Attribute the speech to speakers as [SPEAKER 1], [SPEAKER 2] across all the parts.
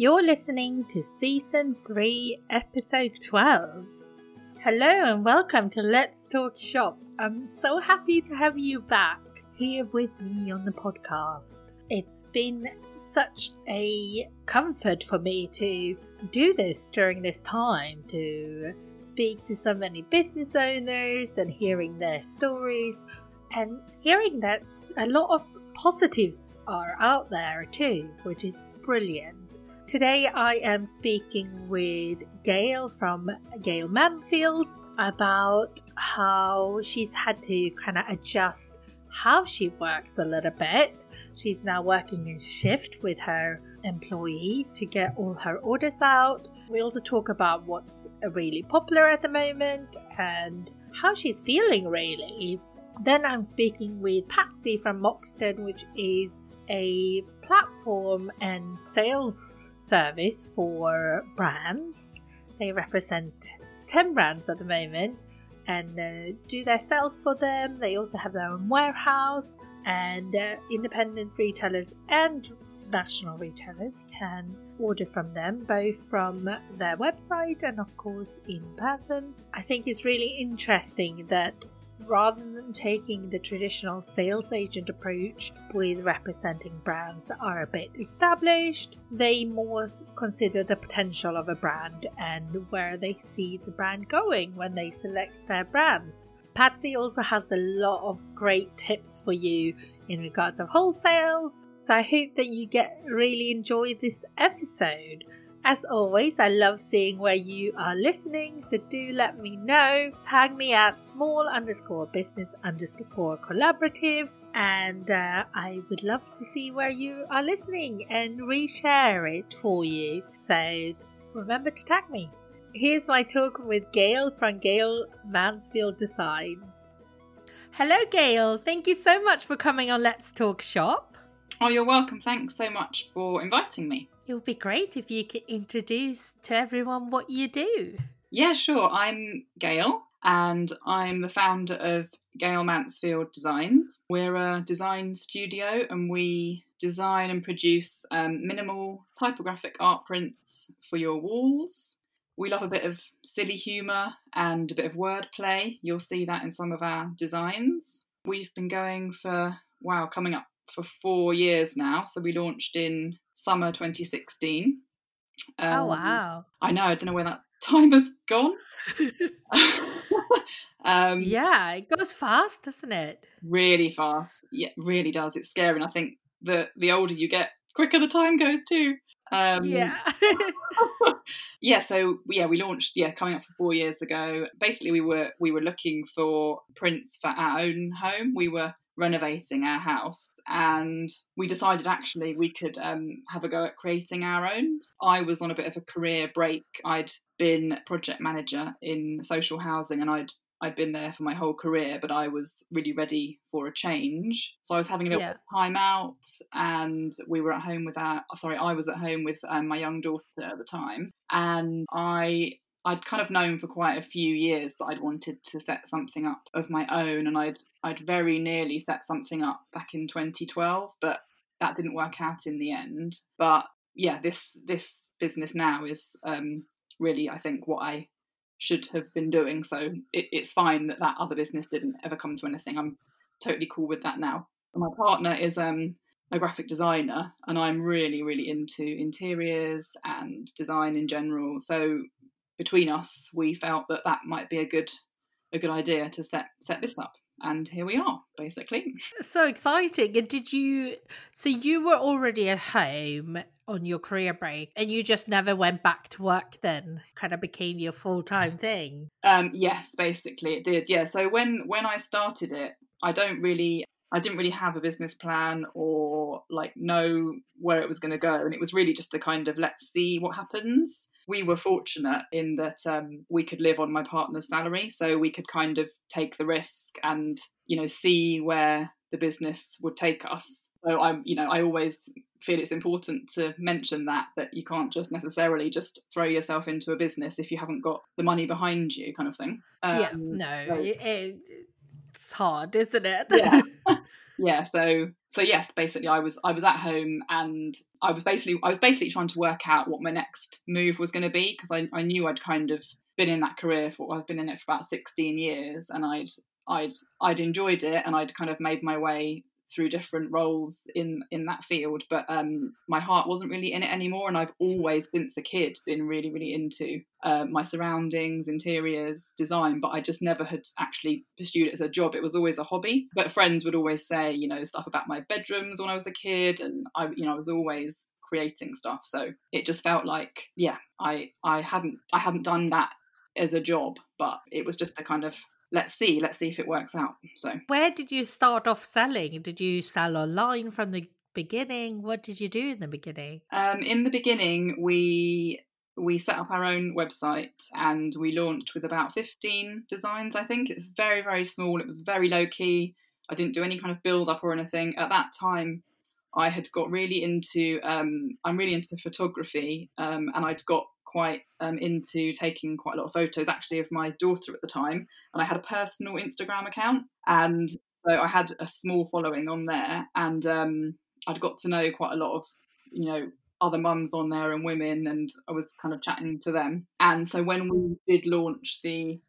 [SPEAKER 1] You're listening to Season 3, Episode 12. Hello and welcome to Let's Talk Shop. I'm so happy to have you back here with me on the podcast. It's been such a comfort for me to do this during this time, to speak to so many business owners and hearing their stories, and hearing that a lot of positives are out there too, which is brilliant. Today I am speaking with Gayle from Gayle Mansfields about how she's had to kind of adjust how she works a little bit. She's now working in shift with her employee to get all her orders out. We also talk about what's really popular at the moment and how she's feeling really. Then I'm speaking with Patsy from Moxon, which is a platform and sales service for brands. They represent 10 brands at the moment and uh, do their sales for them. They also have their own warehouse, and uh, independent retailers and national retailers can order from them both from their website and, of course, in person. I think it's really interesting that rather than taking the traditional sales agent approach with representing brands that are a bit established, they more consider the potential of a brand and where they see the brand going when they select their brands. Patsy also has a lot of great tips for you in regards of wholesales, so I hope that you get really enjoy this episode. As always, I love seeing where you are listening, so do let me know. Tag me at small underscore business underscore collaborative, and uh, I would love to see where you are listening and reshare it for you. So remember to tag me. Here's my talk with Gayle from Gayle Mansfield Designs. Hello, Gayle. Thank you so much for coming on Let's Talk Shop.
[SPEAKER 2] Oh, you're welcome. Thanks so much for inviting me.
[SPEAKER 1] It would be great if you could introduce to everyone what you do.
[SPEAKER 2] Yeah, sure. I'm Gayle and I'm the founder of Gayle Mansfield Designs. We're a design studio and we design and produce um, minimal typographic art prints for your walls. We love a bit of silly humour and a bit of wordplay. You'll see that in some of our designs. We've been going for, wow, coming up for four years now. So we launched in summer 2016. Um,
[SPEAKER 1] oh wow!
[SPEAKER 2] I know. I don't know where that time has gone.
[SPEAKER 1] um, yeah, it goes fast, doesn't it?
[SPEAKER 2] Really fast. Yeah, really does. It's scary, and I think the the older you get, quicker the time goes too.
[SPEAKER 1] Um, yeah.
[SPEAKER 2] yeah. So yeah, we launched yeah coming up for four years ago. Basically, we were we were looking for prints for our own home. We were renovating our house and we decided actually we could um, have a go at creating our own. I was on a bit of a career break. I'd been project manager in social housing and I'd I'd been there for my whole career, but I was really ready for a change. So I was having a little yeah. time out, and we were at home with our. Sorry, I was at home with um, my young daughter at the time, and I I'd kind of known for quite a few years that I'd wanted to set something up of my own, and I'd I'd very nearly set something up back in 2012, but that didn't work out in the end. But yeah, this this business now is um, really, I think, what I should have been doing. So it, it's fine that that other business didn't ever come to anything. I'm totally cool with that now. My partner is um, a graphic designer, and I'm really, really into interiors and design in general. So between us, we felt that that might be a good a good idea to set set this up. And here we are basically.
[SPEAKER 1] So exciting. And did you so you were already at home on your career break and you just never went back to work then? Kind of became your full-time thing?
[SPEAKER 2] Um yes basically it did yeah. So when when i started it i don't really I didn't really have a business plan or like know where it was going to go. And it was really just a kind of let's see what happens. We were fortunate in that um, we could live on my partner's salary. So we could kind of take the risk and, you know, see where the business would take us. So I'm, you know, I always feel it's important to mention that that you can't just necessarily just throw yourself into a business if you haven't got the money behind you, kind of thing.
[SPEAKER 1] Um, yeah, no, so, it, it's hard, isn't it?
[SPEAKER 2] yeah. yeah, so so yes, basically I was I was at home and I was basically I was basically trying to work out what my next move was going to be because I, I knew I'd kind of been in that career for I've been in it for about 16 years and I'd I'd I'd enjoyed it and I'd kind of made my way through different roles in in that field but um my heart wasn't really in it anymore and I've always since a kid been really really into uh, my surroundings interiors design but I just never had actually pursued it as a job. It was always a hobby but friends would always say you know stuff about my bedrooms when I was a kid and I you know I was always creating stuff so it just felt like yeah I I hadn't I hadn't done that as a job but it was just a kind of let's see let's see if it works out so.
[SPEAKER 1] Where did you start off selling? Did you sell online from the beginning? What did you do in the beginning?
[SPEAKER 2] Um, in the beginning we we set up our own website and we launched with about 15 designs i think. It's very very small it was very low key i didn't do any kind of build up or anything. At that time i had got really into um, i'm really into photography um, and i'd got quite um, into taking quite a lot of photos actually of my daughter at the time and i had a personal instagram account and so i had a small following on there and um, i'd got to know quite a lot of you know other mums on there and women and i was kind of chatting to them. And so when we did launch the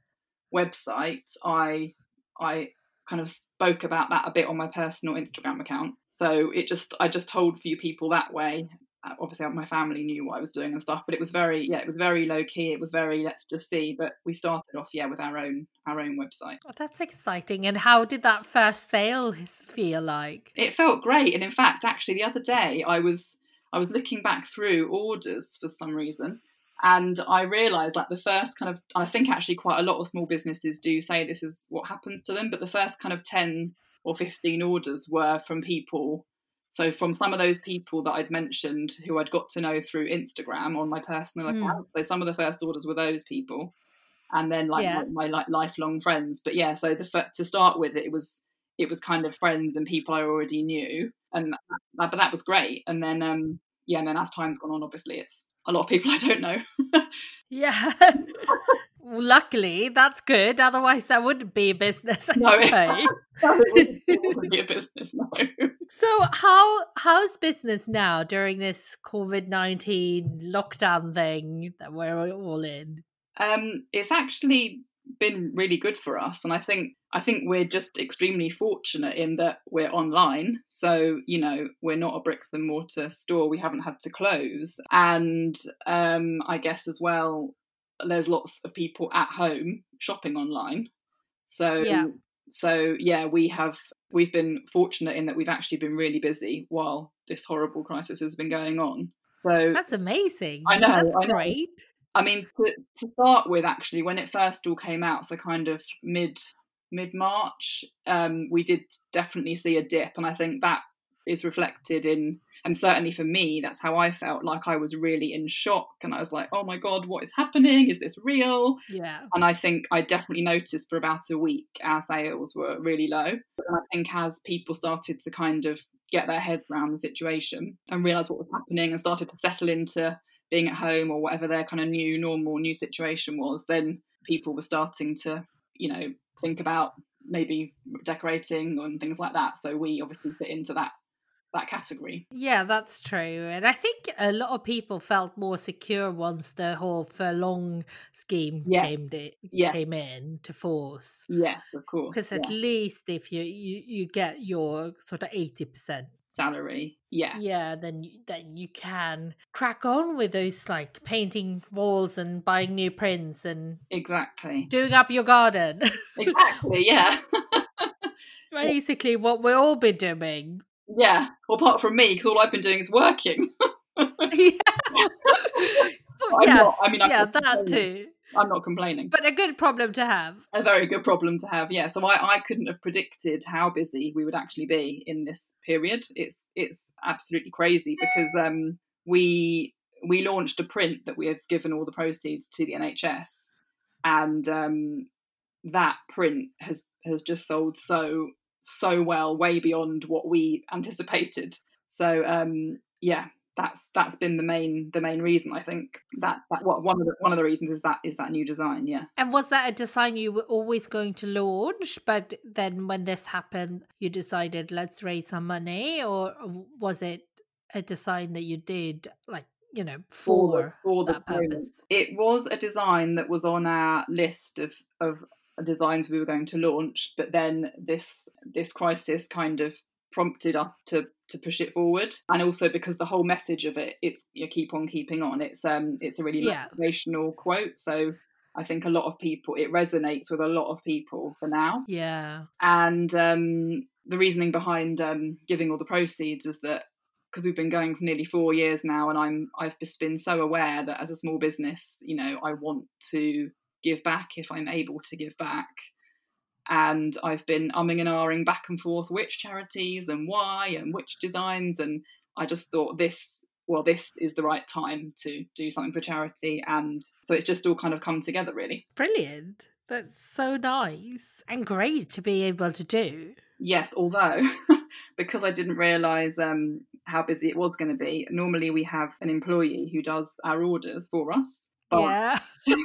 [SPEAKER 2] website i i kind of spoke about that a bit on my personal instagram account. So it just i just told a few people that way Uh, obviously my family knew what I was doing and stuff, but it was very yeah, it was very low key. It was very let's just see. But we started off yeah with our own our own website.
[SPEAKER 1] Oh, that's exciting. And how did that first sale feel like?
[SPEAKER 2] It felt great. And in fact, actually, the other day I was I was looking back through orders for some reason. And I realised, like the first kind of, I think actually quite a lot of small businesses do say this is what happens to them. But the first kind of ten or fifteen orders were from people so from some of those people that I'd mentioned who I'd got to know through Instagram on my personal mm. account. So some of the first orders were those people, and then like yeah. my, my, like lifelong friends. But yeah, so the to start with, it was it was kind of friends and people I already knew, and that, but that was great. And then um yeah, and then as time's gone on, obviously it's a lot of people I don't know.
[SPEAKER 1] yeah. Luckily, that's good. Otherwise, that wouldn't be a business.
[SPEAKER 2] No, it, wouldn't, it wouldn't be a business. No.
[SPEAKER 1] So, how how's business now during this COVID nineteen lockdown thing that we're all in?
[SPEAKER 2] Um, it's actually been really good for us, and I think I think we're just extremely fortunate in that we're online. So you know, we're not a bricks and mortar store. We haven't had to close, and um, I guess as well there's lots of people at home shopping online. So yeah. so yeah, we have we've been fortunate in that we've actually been really busy while this horrible crisis has been going on. So
[SPEAKER 1] that's amazing.
[SPEAKER 2] I know.
[SPEAKER 1] That's
[SPEAKER 2] I know.
[SPEAKER 1] great.
[SPEAKER 2] I mean, to, to start with, actually, when it first all came out, so kind of mid mid March, um, we did definitely see a dip, and I think that is reflected in and certainly for me that's how i felt. Like i was really in shock and i was like oh my god what is happening? Is this real?
[SPEAKER 1] Yeah.
[SPEAKER 2] And i think i definitely noticed for about a week our sales were really low. And i think as people started to kind of get their heads around the situation and realize what was happening and started to settle into being at home or whatever their kind of new normal new situation was then people were starting to you know think about maybe decorating and things like that. So we obviously fit into that that category.
[SPEAKER 1] Yeah, that's true. And I think a lot of people felt more secure once the whole furlough scheme yeah. came di- yeah. came in to force.
[SPEAKER 2] Yeah, of course.
[SPEAKER 1] Because at
[SPEAKER 2] yeah.
[SPEAKER 1] least if you, you you get your sort of eighty percent
[SPEAKER 2] salary, yeah,
[SPEAKER 1] yeah, then you, then you can crack on with those like painting walls and buying new prints and
[SPEAKER 2] exactly
[SPEAKER 1] doing up your garden.
[SPEAKER 2] exactly, yeah.
[SPEAKER 1] Basically, what we've all been doing
[SPEAKER 2] yeah. Well, apart from me, because all I've been doing is working.
[SPEAKER 1] yeah. well, yes. Not, I mean, I'm yeah, that too.
[SPEAKER 2] I'm not complaining.
[SPEAKER 1] But a good problem to have.
[SPEAKER 2] A very good problem to have, yeah. So I, I couldn't have predicted how busy we would actually be in this period. It's it's absolutely crazy because um, we we launched a print that we have given all the proceeds to the NHS, and um, that print has has just sold so so well, way beyond what we anticipated. So um, yeah, that's that's been the main the main reason I think. That that what one of the one of the reasons is that is that new design yeah.
[SPEAKER 1] And was that a design you were always going to launch but then when this happened you decided let's raise some money or was it a design that you did like you know for, for, the, for that purpose?
[SPEAKER 2] it was a design that was on our list of of designs we were going to launch but then this this crisis kind of prompted us to to push it forward and also because the whole message of it it's you keep on keeping on it's um it's a really yeah. motivational quote so I think a lot of people it resonates with a lot of people for now.
[SPEAKER 1] Yeah.
[SPEAKER 2] And um the reasoning behind um giving all the proceeds is that because we've been going for nearly four years now and I'm I've just been so aware that as a small business, you know, I want to give back if I'm able to give back. And I've been umming and ahhing back and forth which charities and why and which designs and I just thought this well this is the right time to do something for charity and so it's just all kind of come together really.
[SPEAKER 1] Brilliant. That's so nice and great to be able to do.
[SPEAKER 2] Yes, although because I didn't realise um, how busy it was going to be, normally we have an employee who does our orders for us.
[SPEAKER 1] But, yeah.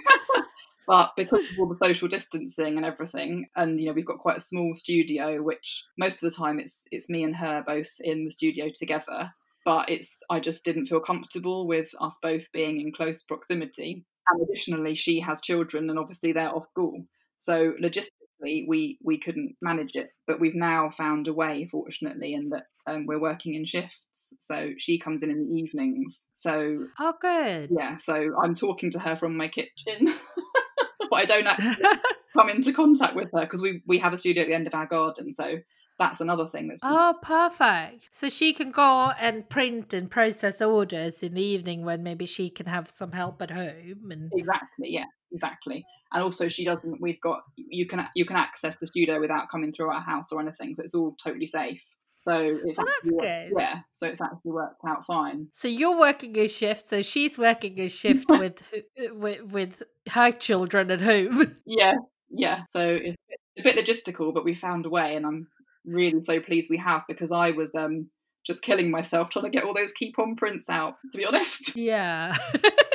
[SPEAKER 2] but because of all the social distancing and everything, and you know we've got quite a small studio, which most of the time it's it's me and her both in the studio together. But it's I just didn't feel comfortable with us both being in close proximity. And additionally, she has children, and obviously they're off school. So logistically, we we couldn't manage it but we've now found a way fortunately and that um, we're working in shifts so she comes in in the evenings so
[SPEAKER 1] oh good
[SPEAKER 2] yeah so i'm talking to her from my kitchen but i don't actually come into contact with her because we we have a studio at the end of our garden so that's another thing that's
[SPEAKER 1] oh perfect. So she can go and print and process orders in the evening when maybe she can have some help at home and
[SPEAKER 2] exactly yeah exactly. And also she doesn't we've got you can you can access the studio without coming through our house or anything so it's all totally safe so it's
[SPEAKER 1] oh, that's good.
[SPEAKER 2] Yeah, so it's actually worked out fine.
[SPEAKER 1] So you're working a shift, so she's working a shift with with with her children at home.
[SPEAKER 2] Yeah, yeah. So it's a bit logistical, but we found a way, and I'm really so pleased we have because I was um just killing myself trying to get all those keep on prints out. To be honest.
[SPEAKER 1] Yeah.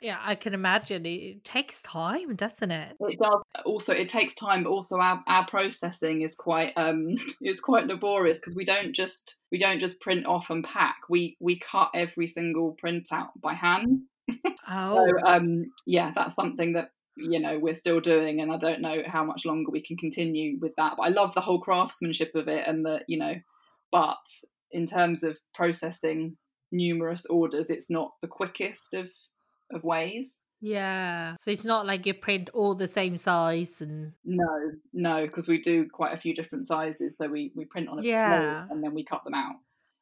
[SPEAKER 1] yeah, I can imagine it takes time, doesn't it?
[SPEAKER 2] It does. Also, it takes time, but also our, our processing is quite um is quite laborious because we don't just we don't just print off and pack. We we cut every single print out by hand.
[SPEAKER 1] Oh.
[SPEAKER 2] so um yeah, that's something that you know we're still doing and i don't know how much longer we can continue with that but i love the whole craftsmanship of it and the you know but in terms of processing numerous orders it's not the quickest of of ways.
[SPEAKER 1] Yeah. So it's not like you print all the same size and
[SPEAKER 2] No, no, because we do quite a few different sizes. So we, we print on a yeah. and then we cut them out.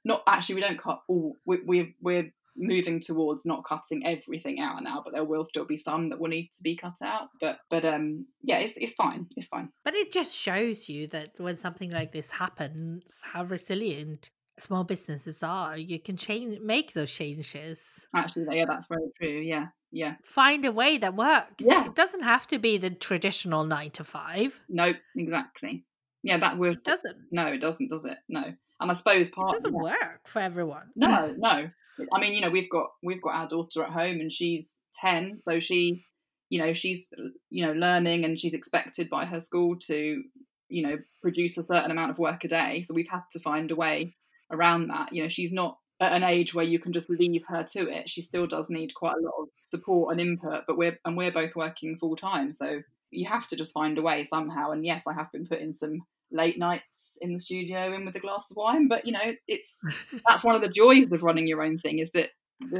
[SPEAKER 2] Not actually we don't cut all we we we're moving towards not cutting everything out now, but there will still be some that will need to be cut out. But but um yeah, it's it's fine. It's fine.
[SPEAKER 1] But it just shows you that when something like this happens, how resilient small businesses are, you can change, make those changes.
[SPEAKER 2] Actually, yeah, that's very true. Yeah, yeah.
[SPEAKER 1] Find a way that works. Yeah. It doesn't have to be the traditional nine to five.
[SPEAKER 2] No, exactly. Yeah, that works.
[SPEAKER 1] It doesn't.
[SPEAKER 2] No, it doesn't, does it? No. And I suppose part
[SPEAKER 1] it doesn't work for everyone.
[SPEAKER 2] No, no. I mean, you know, we've got we've got our daughter at home, and she's ten, so she, you know, she's you know learning, and she's expected by her school to, you know, produce a certain amount of work a day. So we've had to find a way around that. You know, she's not at an age where you can just leave her to it. She still does need quite a lot of support and input, but we're and we're both working full time, so you have to just find a way somehow. And yes, I have been putting some late nights in the studio in with a glass of wine, but you know, it's that's one of the joys of running your own thing is that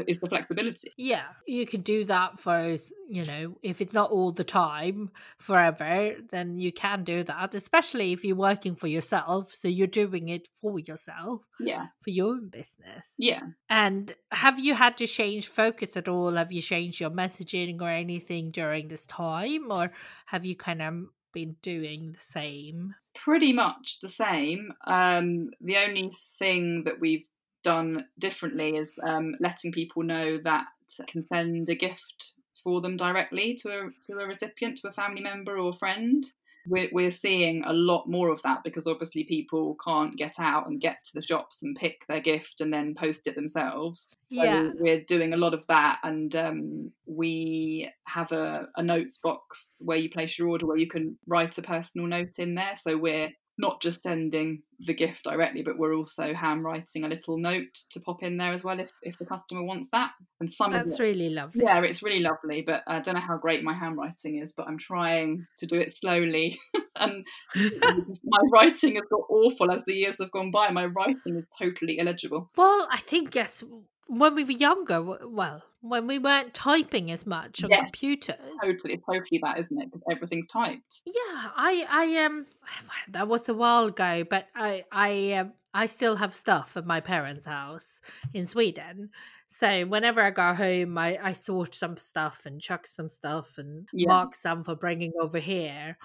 [SPEAKER 2] is the flexibility.
[SPEAKER 1] Yeah, you can do that for you know if it's not all the time forever, then you can do that. Especially if you're working for yourself, so you're doing it for yourself.
[SPEAKER 2] Yeah,
[SPEAKER 1] for your own business.
[SPEAKER 2] Yeah.
[SPEAKER 1] And have you had to change focus at all? Have you changed your messaging or anything during this time, or have you kind of been doing the same?
[SPEAKER 2] Pretty much the same. Um, the only thing that we've done differently is um, letting people know that can send a gift for them directly to a to a recipient, to a family member or friend. we're, we're seeing a lot more of that because obviously people can't get out and get to the shops and pick their gift and then post it themselves. So
[SPEAKER 1] Yeah.
[SPEAKER 2] we're doing a lot of that, and um, we have a, a notes box where you place your order where you can write a personal note in there. So we're not just sending the gift directly, but we're also handwriting a little note to pop in there as well if, if the customer wants that. And some of
[SPEAKER 1] That's
[SPEAKER 2] it,
[SPEAKER 1] really lovely.
[SPEAKER 2] yeah, it's really lovely, but I don't know how great my handwriting is, but I'm trying to do it slowly. and my writing has got awful as the years have gone by. My writing is totally illegible.
[SPEAKER 1] Well, I think yes. When we were younger, well, when we weren't typing as much on
[SPEAKER 2] Yes.
[SPEAKER 1] computers,
[SPEAKER 2] Totally, it's totally that, isn't it? Because everything's typed.
[SPEAKER 1] yeah, I, I um, that was a while ago, but I, I, um, I still have stuff at my parents' house in Sweden. So whenever I go home, I, I sort some stuff and chuck some stuff and
[SPEAKER 2] Yeah.
[SPEAKER 1] mark some for bringing over here.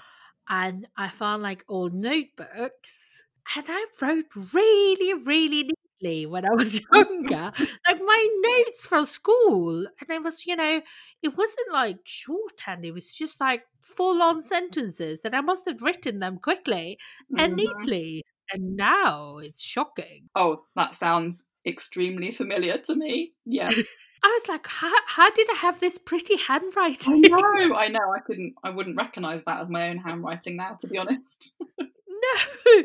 [SPEAKER 1] And I found like old notebooks, and I wrote really, really when I was younger. like my notes from school, and it was, you know, it wasn't like shorthand. It was just like full on sentences, and I must have written them quickly and
[SPEAKER 2] Mhm.
[SPEAKER 1] neatly. And now it's shocking.
[SPEAKER 2] Oh, that sounds extremely familiar to me. Yeah.
[SPEAKER 1] I was like, how, how did I have this pretty handwriting?
[SPEAKER 2] I know, I know. I couldn't, I wouldn't recognise that as my own handwriting now, to be honest.
[SPEAKER 1] no,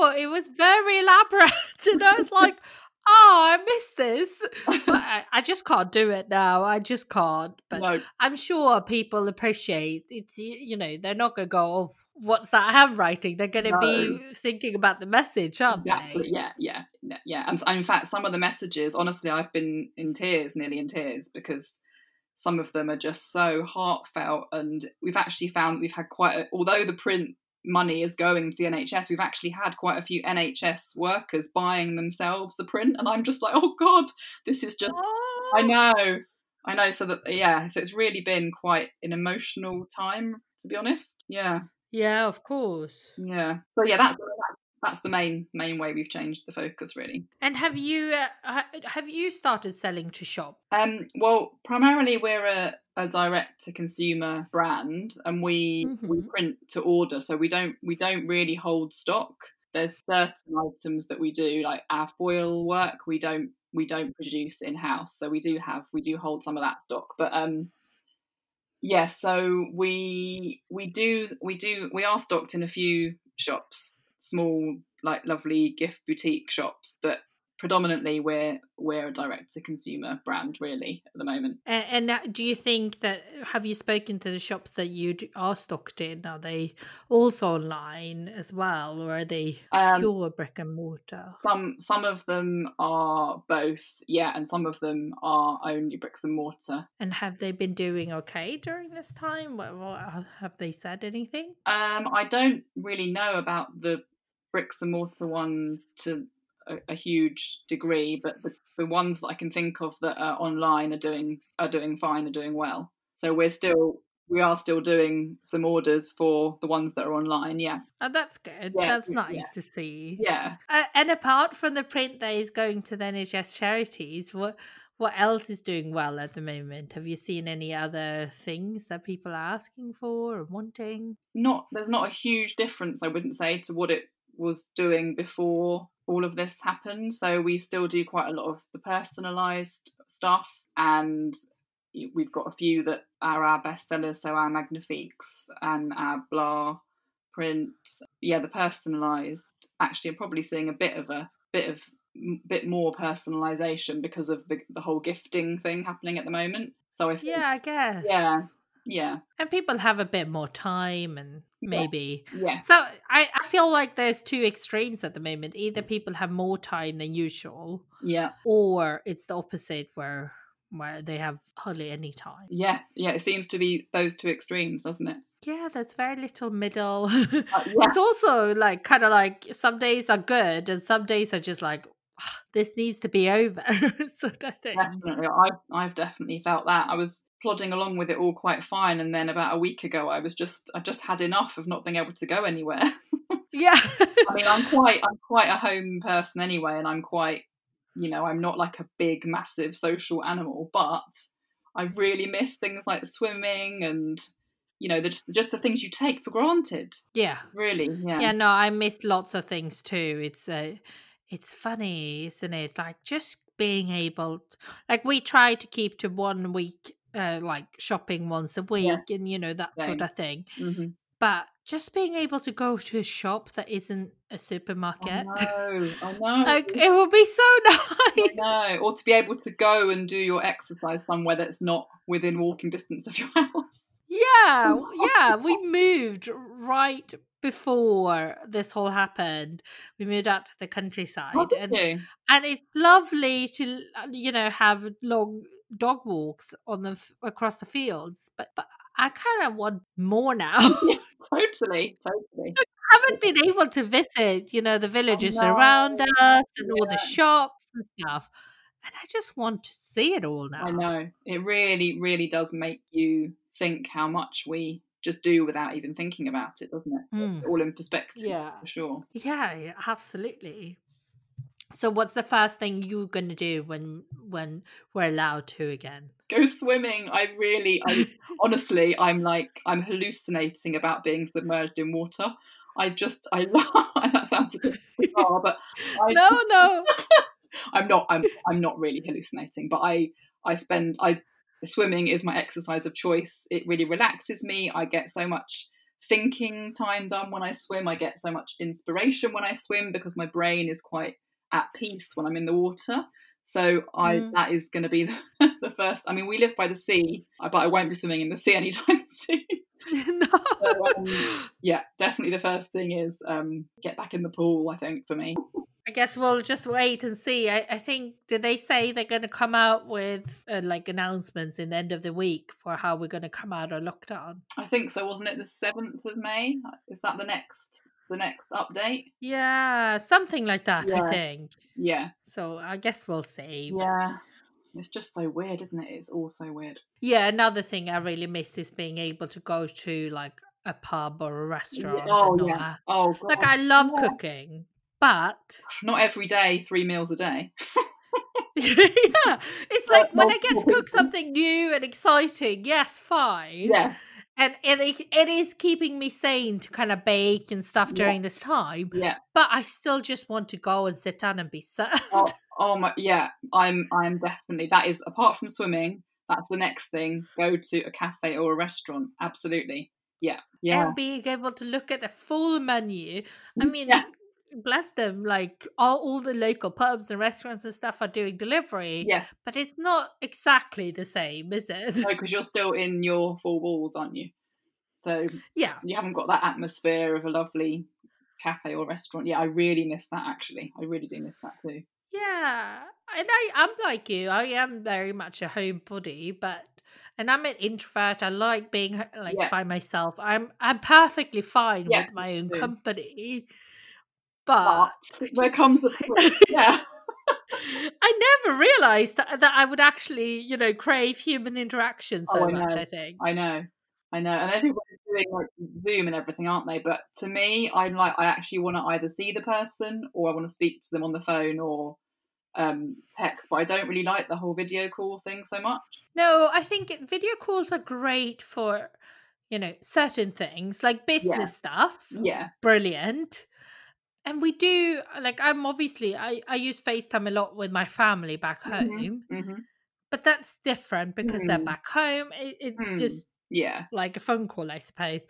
[SPEAKER 1] no, it was very elaborate. And I was like, oh, I missed this. But I, I just can't do it now. I just can't. But
[SPEAKER 2] no,
[SPEAKER 1] I'm sure people appreciate it's, you know, they're not going to go, oh, what's that handwriting? They're going to be thinking about the message, aren't
[SPEAKER 2] exactly.
[SPEAKER 1] they?
[SPEAKER 2] Yeah, yeah, yeah. And, and in fact, some of the messages, honestly, I've been in tears, nearly in tears, because some of them are just so heartfelt. And we've actually found we've had quite, a, although the print money is going to the NHS, we've actually had quite a few NHS workers buying themselves the print. And I'm just like, oh God, this is just
[SPEAKER 1] Oh.
[SPEAKER 2] I know. I know. So that yeah, so it's really been quite an emotional time, to be honest. Yeah,
[SPEAKER 1] Yeah, of course.
[SPEAKER 2] yeah. So yeah, that's that's the main main way we've changed the focus, really.
[SPEAKER 1] And have you uh, have you started selling to shop?
[SPEAKER 2] Um, well, primarily we're a, a direct to consumer brand, and we we
[SPEAKER 1] Mhm.
[SPEAKER 2] print to order, so we don't we don't really hold stock. There's certain items that we do, like our foil work, we don't we don't produce in house, so we do have we do hold some of that stock, but um. Yeah, so we we do we do we are stocked in a few shops, small like lovely gift boutique shops, but predominantly we're we're a direct to consumer brand really at the moment.
[SPEAKER 1] And uh, do you think that have you spoken to the shops that you are stocked in? Are they also online as well, or are they
[SPEAKER 2] Um,
[SPEAKER 1] pure brick and mortar?
[SPEAKER 2] Some some of them are both, yeah, and some of them are only bricks and mortar.
[SPEAKER 1] And have they been doing okay during this time? What, what, have they said anything?
[SPEAKER 2] Um, I don't really know about the bricks and mortar ones to a, a huge degree, but the, the ones that I can think of that are online are doing are doing fine, are doing well. So we're still we are still doing some orders for the ones that are online. Yeah,
[SPEAKER 1] Oh, that's good.
[SPEAKER 2] Yeah,
[SPEAKER 1] that's nice
[SPEAKER 2] yeah.
[SPEAKER 1] to see.
[SPEAKER 2] yeah.
[SPEAKER 1] Uh, and apart from the print that is going to the NHS charities, what what else is doing well at the moment? Have you seen any other things that people are asking for or wanting?
[SPEAKER 2] not there's not a huge difference I wouldn't say to what it was doing before all of this happened. So we still do quite a lot of the personalized stuff and we've got a few that are our best sellers so our magnifiques and our blah print yeah the personalized actually i'm probably seeing a bit of a bit of bit more personalization because of the, the whole gifting thing happening at the moment. So i think
[SPEAKER 1] Yeah, I guess.
[SPEAKER 2] yeah yeah.
[SPEAKER 1] And people have a bit more time and
[SPEAKER 2] Yeah.
[SPEAKER 1] maybe.
[SPEAKER 2] yes
[SPEAKER 1] So I, I feel like there's two extremes at the moment. Either people have more time than usual,
[SPEAKER 2] yeah
[SPEAKER 1] or it's the opposite where where they have hardly any time.
[SPEAKER 2] Yeah, yeah, it seems to be those two extremes, doesn't it?
[SPEAKER 1] Yeah, there's very little middle.
[SPEAKER 2] Uh, yeah,
[SPEAKER 1] It's also like kind of like some days are good and some days are just like "Ah, this needs to be over sort of thing.
[SPEAKER 2] definitely. I've I've definitely felt that. I was plodding along with it all quite fine, and then about a week ago, I was just I just had enough of not being able to go anywhere.
[SPEAKER 1] Yeah.
[SPEAKER 2] I mean, I'm quite I'm quite a home person anyway, and I'm quite you know I'm not like a big massive social animal, but I really miss things like swimming and you know, the, just the things you take for granted.
[SPEAKER 1] Yeah.
[SPEAKER 2] Really, yeah.
[SPEAKER 1] Yeah, no, I miss lots of things too. It's uh, it's funny, isn't it? Like just being able, like we try to keep to one week, uh, like shopping once a week,
[SPEAKER 2] Yeah.
[SPEAKER 1] and you know that sort of thing.
[SPEAKER 2] hmm
[SPEAKER 1] But just being able to go to a shop that isn't a supermarket,
[SPEAKER 2] know, I know.
[SPEAKER 1] like it would be so nice.
[SPEAKER 2] know. Or to be able to go and do your exercise somewhere that's not within walking distance of your house.
[SPEAKER 1] Yeah, yeah, we moved right before this all happened. We moved out to the countryside,
[SPEAKER 2] Oh,
[SPEAKER 1] and
[SPEAKER 2] you?
[SPEAKER 1] and it's lovely to uh, you know have long dog walks on the across the fields. But but I kind of want more now.
[SPEAKER 2] Yeah, totally, totally.
[SPEAKER 1] I haven't been able to visit, you know, the villages around us and all the shops and stuff. And I just want to see it all now.
[SPEAKER 2] I know. It really, really does make you think how much we just do without even thinking about it, doesn't it?
[SPEAKER 1] Mm.
[SPEAKER 2] All in perspective,
[SPEAKER 1] Yeah.
[SPEAKER 2] for sure.
[SPEAKER 1] Yeah, yeah, absolutely. So what's the first thing you're gonna do when when we're allowed to again?
[SPEAKER 2] Go swimming. I really, I honestly, I'm like, I'm hallucinating about being submerged in water. I just, I love. That sounds a bit bizarre, but I,
[SPEAKER 1] No, no.
[SPEAKER 2] I'm not. I'm. I'm not really hallucinating, but I. I spend. I swimming is my exercise of choice. It really relaxes me. I get so much thinking time done when I swim. I get so much inspiration when I swim because my brain is quite at peace when I'm in the water. So I
[SPEAKER 1] Mm.
[SPEAKER 2] that is going to be the, the first. I mean, we live by the sea, uh, but I won't be swimming in the sea anytime soon.
[SPEAKER 1] no.
[SPEAKER 2] So, um, yeah, definitely the first thing is um, get back in the pool. I think for me.
[SPEAKER 1] I guess we'll just wait and see. I, I think did they say they're going to come out with uh, like announcements in the end of the week for how we're going to come out of lockdown?
[SPEAKER 2] I think so. Wasn't it the seventh of May? Is that the next the next update?
[SPEAKER 1] Yeah, something like that.
[SPEAKER 2] Yeah.
[SPEAKER 1] I think.
[SPEAKER 2] Yeah,
[SPEAKER 1] So I guess we'll see.
[SPEAKER 2] yeah. It's just so weird, isn't it? It's all so weird.
[SPEAKER 1] Yeah, another thing I really miss is being able to go to like a pub or a restaurant.
[SPEAKER 2] oh
[SPEAKER 1] not
[SPEAKER 2] yeah. Oh god.
[SPEAKER 1] Like I love
[SPEAKER 2] Yeah.
[SPEAKER 1] cooking, but
[SPEAKER 2] Not every day, three meals a day.
[SPEAKER 1] yeah, it's
[SPEAKER 2] Uh,
[SPEAKER 1] like when I get to cook something new and exciting, yes, fine.
[SPEAKER 2] Yeah,
[SPEAKER 1] and it, it is keeping me sane to kind of bake and stuff
[SPEAKER 2] Yeah.
[SPEAKER 1] during this time.
[SPEAKER 2] yeah.
[SPEAKER 1] But I still just want to go and sit down and be served.
[SPEAKER 2] Oh, oh my, yeah. I'm, I'm definitely. That is apart from swimming. That's the next thing. Go to a cafe or a restaurant. Absolutely. Yeah, yeah.
[SPEAKER 1] and being able to look at a full menu. I mean,
[SPEAKER 2] Yeah.
[SPEAKER 1] Bless them, like all, all the local pubs and restaurants and stuff are doing delivery,
[SPEAKER 2] Yeah,
[SPEAKER 1] but it's not exactly the same, is it?
[SPEAKER 2] no, because you're still in your four walls, aren't you? So
[SPEAKER 1] yeah.
[SPEAKER 2] you haven't got that atmosphere of a lovely cafe or restaurant. Yeah, I really miss that. Actually, I really do miss that too.
[SPEAKER 1] Yeah. And I, I'm like you. I am very much a homebody, but and I'm an introvert. I like being like
[SPEAKER 2] Yeah.
[SPEAKER 1] by myself. I'm I'm perfectly fine
[SPEAKER 2] Yeah,
[SPEAKER 1] with my own company.
[SPEAKER 2] But
[SPEAKER 1] But just-
[SPEAKER 2] comes point. Yeah,
[SPEAKER 1] I never realized that, that I would actually, you know, crave human interaction so
[SPEAKER 2] Oh, I
[SPEAKER 1] much. I think.
[SPEAKER 2] I know, I know, and everybody's doing like Zoom and everything, aren't they? But to me, I'm like, I actually want to either see the person or I want to speak to them on the phone or um text. But I don't really like the whole video call thing so much.
[SPEAKER 1] No, I think video calls are great for, you know, certain things like business stuff.
[SPEAKER 2] Yeah,
[SPEAKER 1] Brilliant. And we do like I'm obviously I I use FaceTime a lot with my family back
[SPEAKER 2] Mhm.
[SPEAKER 1] home,
[SPEAKER 2] hmm
[SPEAKER 1] but that's different because they're
[SPEAKER 2] Mm.
[SPEAKER 1] back home. It, it's
[SPEAKER 2] Mm.
[SPEAKER 1] just
[SPEAKER 2] yeah,
[SPEAKER 1] like a phone call, I suppose.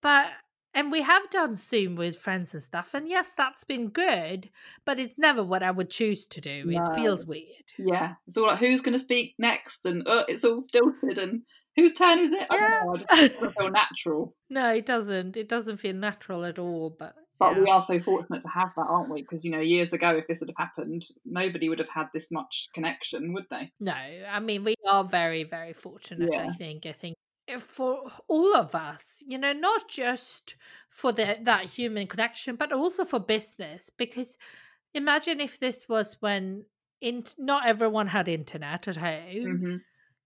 [SPEAKER 1] But and we have done Zoom with friends and stuff, and yes, that's been good. But it's never what I would choose to do.
[SPEAKER 2] No.
[SPEAKER 1] It feels weird.
[SPEAKER 2] yeah. It's all like who's going to speak next, and uh, it's all stilted, and whose turn is it? I don't know. I just feel natural.
[SPEAKER 1] No, it doesn't. It doesn't feel natural at all. But
[SPEAKER 2] But
[SPEAKER 1] yeah.
[SPEAKER 2] we are so fortunate to have that, aren't we? Because you know, years ago, if this would have happened, nobody would have had this much connection, would they?
[SPEAKER 1] No, I mean we are very, very fortunate. I think. I think for all of us, you know, not just for the, that human connection, but also for business. Because imagine if this was when in, not everyone had internet at home.
[SPEAKER 2] hmm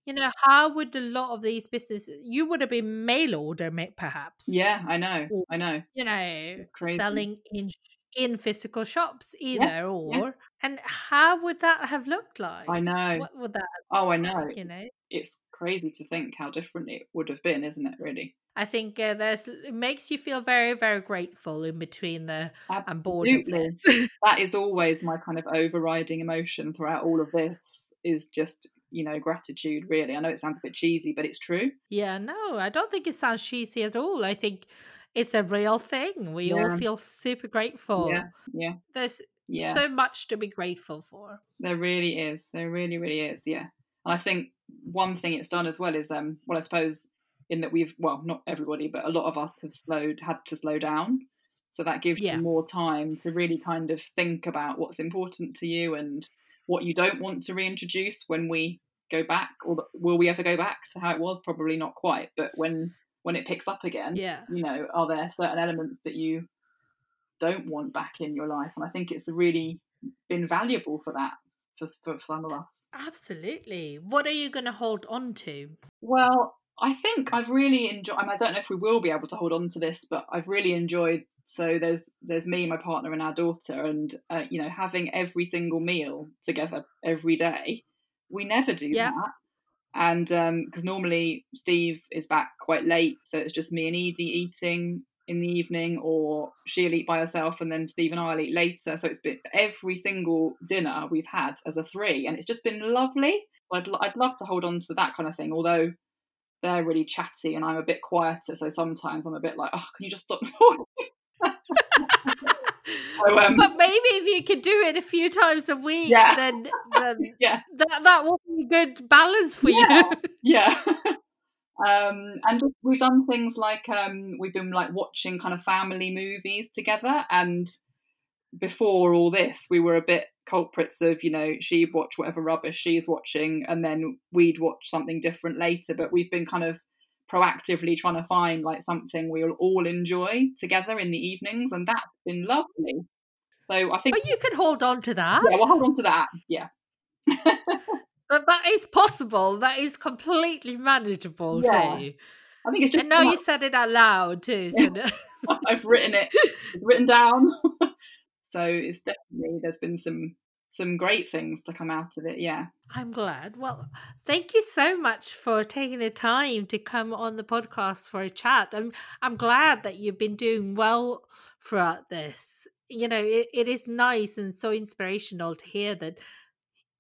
[SPEAKER 1] You know, how would a lot of these businesses? You would have been mail order, perhaps.
[SPEAKER 2] Yeah, I know.
[SPEAKER 1] Or-
[SPEAKER 2] I know.
[SPEAKER 1] You know, selling in in physical shops either, or and how would that have looked like?
[SPEAKER 2] I know.
[SPEAKER 1] What would that
[SPEAKER 2] Oh, I know.
[SPEAKER 1] like, you know?
[SPEAKER 2] It's crazy to think how different it would have been, isn't it? Really.
[SPEAKER 1] I think uh, there's it makes you feel very very grateful in between the I'm bored of this.
[SPEAKER 2] That is always my kind of overriding emotion throughout all of this is just, you know, gratitude, really. I know it sounds a bit cheesy, but it's true.
[SPEAKER 1] yeah, no, I don't think it sounds cheesy at all. I think it's a real thing. We all feel super grateful.
[SPEAKER 2] Yeah. Yeah.
[SPEAKER 1] There's
[SPEAKER 2] Yeah.
[SPEAKER 1] so much to be grateful for.
[SPEAKER 2] There really is. There really, really is. Yeah. And I think one thing it's done as well is, um, well, I suppose in that we've, well, not everybody, but a lot of us have slowed, had to slow down. So that gives
[SPEAKER 1] Yeah.
[SPEAKER 2] you more time to really kind of think about what's important to you and what you don't want to reintroduce when we go back. Or will we ever go back to how it was? Probably not quite. But when when it picks up again,
[SPEAKER 1] Yeah.
[SPEAKER 2] you know, are there certain elements that you don't want back in your life? And I think it's really been valuable for that for, for some of us.
[SPEAKER 1] Absolutely. What are you going to hold on to?
[SPEAKER 2] Well, I think I've really enjoyed. I, don't know if we will be able to hold on to this, but I've really enjoyed. So there's there's me, my partner, and our daughter, and uh, you know, having every single meal together every day. We never do
[SPEAKER 1] Yeah.
[SPEAKER 2] that, and because normally Steve is back quite late, so it's just me and Edie eating in the evening, or she'll eat by herself, and then Steve and I'll eat later. So it's been every single dinner we've had as a three, and it's just been lovely. I'd I'd love to hold on to that kind of thing, although they're really chatty and I'm a bit quieter, so sometimes I'm a bit like, oh, can you just stop talking? So, um,
[SPEAKER 1] but maybe if you could do it a few times a week,
[SPEAKER 2] Yeah.
[SPEAKER 1] then, then
[SPEAKER 2] yeah,
[SPEAKER 1] that, that will be a good balance for
[SPEAKER 2] Yeah.
[SPEAKER 1] you.
[SPEAKER 2] yeah. um, and we've done things like um, we've been like watching kind of family movies together, and before all this, we were a bit culprits of you know she'd watch whatever rubbish she's watching, and then we'd watch something different later. But we've been kind of proactively trying to find like something we'll all enjoy together in the evenings, and that's been lovely. So I think
[SPEAKER 1] But you could hold on to that.
[SPEAKER 2] yeah, we'll hold on to that. Yeah,
[SPEAKER 1] But that is possible. That is completely manageable
[SPEAKER 2] Yeah.
[SPEAKER 1] too.
[SPEAKER 2] I think it's just
[SPEAKER 1] And now you said it out loud too. So
[SPEAKER 2] I've written it, written down. so it's definitely there's been some some great things to come out of it. Yeah,
[SPEAKER 1] I'm glad. Well, thank you so much for taking the time to come on the podcast for a chat. I'm I'm glad that you've been doing well throughout this. You know, it, it is nice and so inspirational to hear that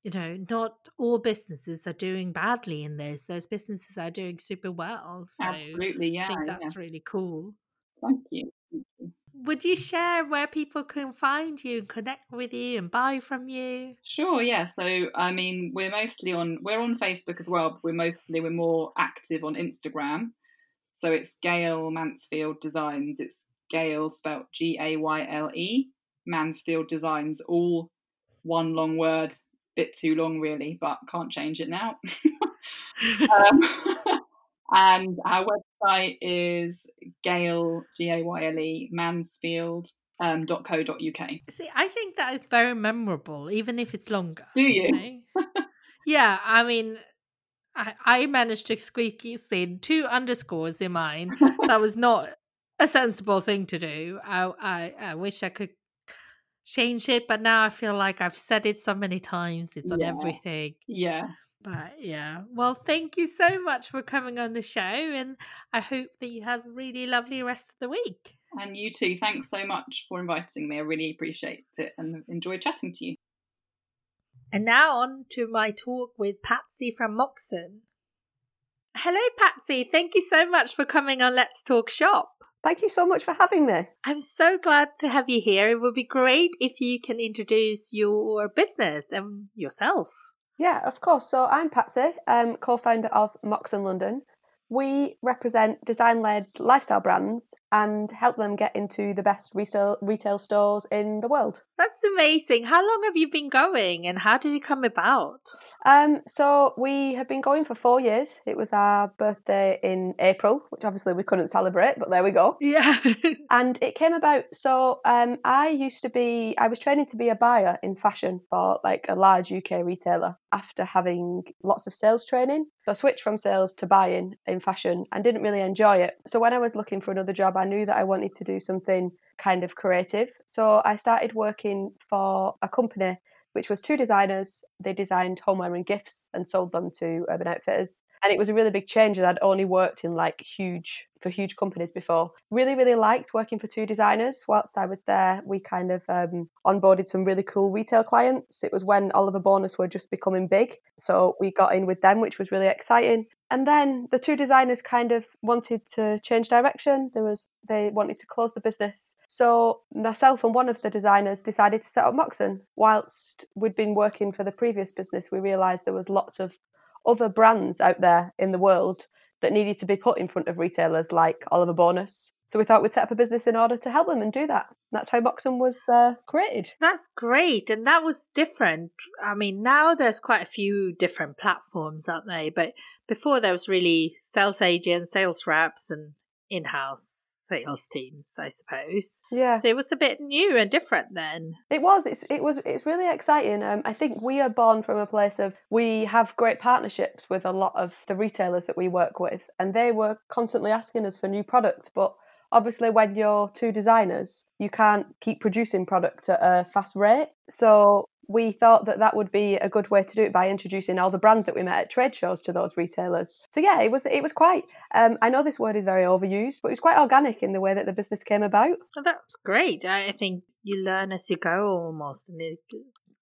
[SPEAKER 1] you know, not all businesses are doing badly in this. Those businesses are doing super well. So
[SPEAKER 2] absolutely. Yeah,
[SPEAKER 1] I think
[SPEAKER 2] yeah.
[SPEAKER 1] that's really cool.
[SPEAKER 2] Thank you. Thank you.
[SPEAKER 1] Would you share where people can find you, connect with you, and buy from you?
[SPEAKER 2] Sure. Yeah. So I mean, we're mostly on we're on Facebook as well, but we're mostly we're more active on Instagram. So it's Gayle Mansfield Designs. It's Gayle spelled G A Y L E Mansfield Designs, all one long word. Bit too long, really, but can't change it now. um, and our website is Gayle G A Y L E Mansfield um, .co.uk.
[SPEAKER 1] See, I think that is very memorable, even if it's longer.
[SPEAKER 2] Do you?
[SPEAKER 1] know? yeah, I mean, I, I managed to squeak in two underscores in mine. that was not a sensible thing to do. I, I, I wish I could change it, but now I feel like I've said it so many times. It's on
[SPEAKER 2] Yeah.
[SPEAKER 1] everything.
[SPEAKER 2] Yeah.
[SPEAKER 1] But yeah, well, thank you so much for coming on the show, and I hope that you have a really lovely rest of the week.
[SPEAKER 2] And you too. Thanks so much for inviting me. I really appreciate it and enjoy chatting to you.
[SPEAKER 1] And now on to my talk with Patsy from Moxon. Hello, Patsy. Thank you so much for coming on Let's Talk Shop.
[SPEAKER 3] Thank you so much for having me.
[SPEAKER 1] I'm so glad to have you here. It would be great if you can introduce your business and yourself.
[SPEAKER 3] Yeah, of course. So I'm Patsy, um, co-founder of Moxon London. We represent design-led lifestyle brands and help them get into the best retail retail stores in the world.
[SPEAKER 1] That's amazing. How long have you been going and how did it come about?
[SPEAKER 3] Um, so we have been going for four years. It was our birthday in April, which obviously we couldn't celebrate, but there we go.
[SPEAKER 1] Yeah.
[SPEAKER 3] And it came about. So um, I used to be, I was training to be a buyer in fashion for like a large UK retailer after having lots of sales training. So I switched from sales to buying in fashion and didn't really enjoy it. So when I was looking for another job, I knew that I wanted to do something kind of creative. So I started working for a company which was two designers. They designed homeware and gifts and sold them to Urban Outfitters. And it was a really big change. I'd only worked in like huge for huge companies before. Really, really liked working for two designers. Whilst I was there, we kind of um, onboarded some really cool retail clients. It was when Oliver Bonas were just becoming big. So we got in with them, which was really exciting. And then the two designers kind of wanted to change direction. There was they wanted to close the business. So myself and one of the designers decided to set up Moxon. Whilst we'd been working for the previous business, we realised there was lots of other brands out there in the world that needed to be put in front of retailers like Oliver Bonas. So we thought we'd set up a business in order to help them and do that. That's how Moxon was uh, created.
[SPEAKER 1] That's great. And that was different. I mean, now there's quite a few different platforms, aren't they? But before there was really sales agents, sales reps, and in house sales teams, I suppose.
[SPEAKER 3] Yeah.
[SPEAKER 1] So it was a bit new and different then.
[SPEAKER 3] It was. It's it was. It's really exciting. Um, I think we are born from a place of we have great partnerships with a lot of the retailers that we work with, and they were constantly asking us for new product, but obviously when you're two designers you can't keep producing product at a fast rate so we thought that that would be a good way to do it by introducing all the brands that we met at trade shows to those retailers. So yeah, it was it was quite. Um, I know this word is very overused, but it was quite organic in the way that the business came about.
[SPEAKER 1] Well, that's great. I think you learn as you go almost, and it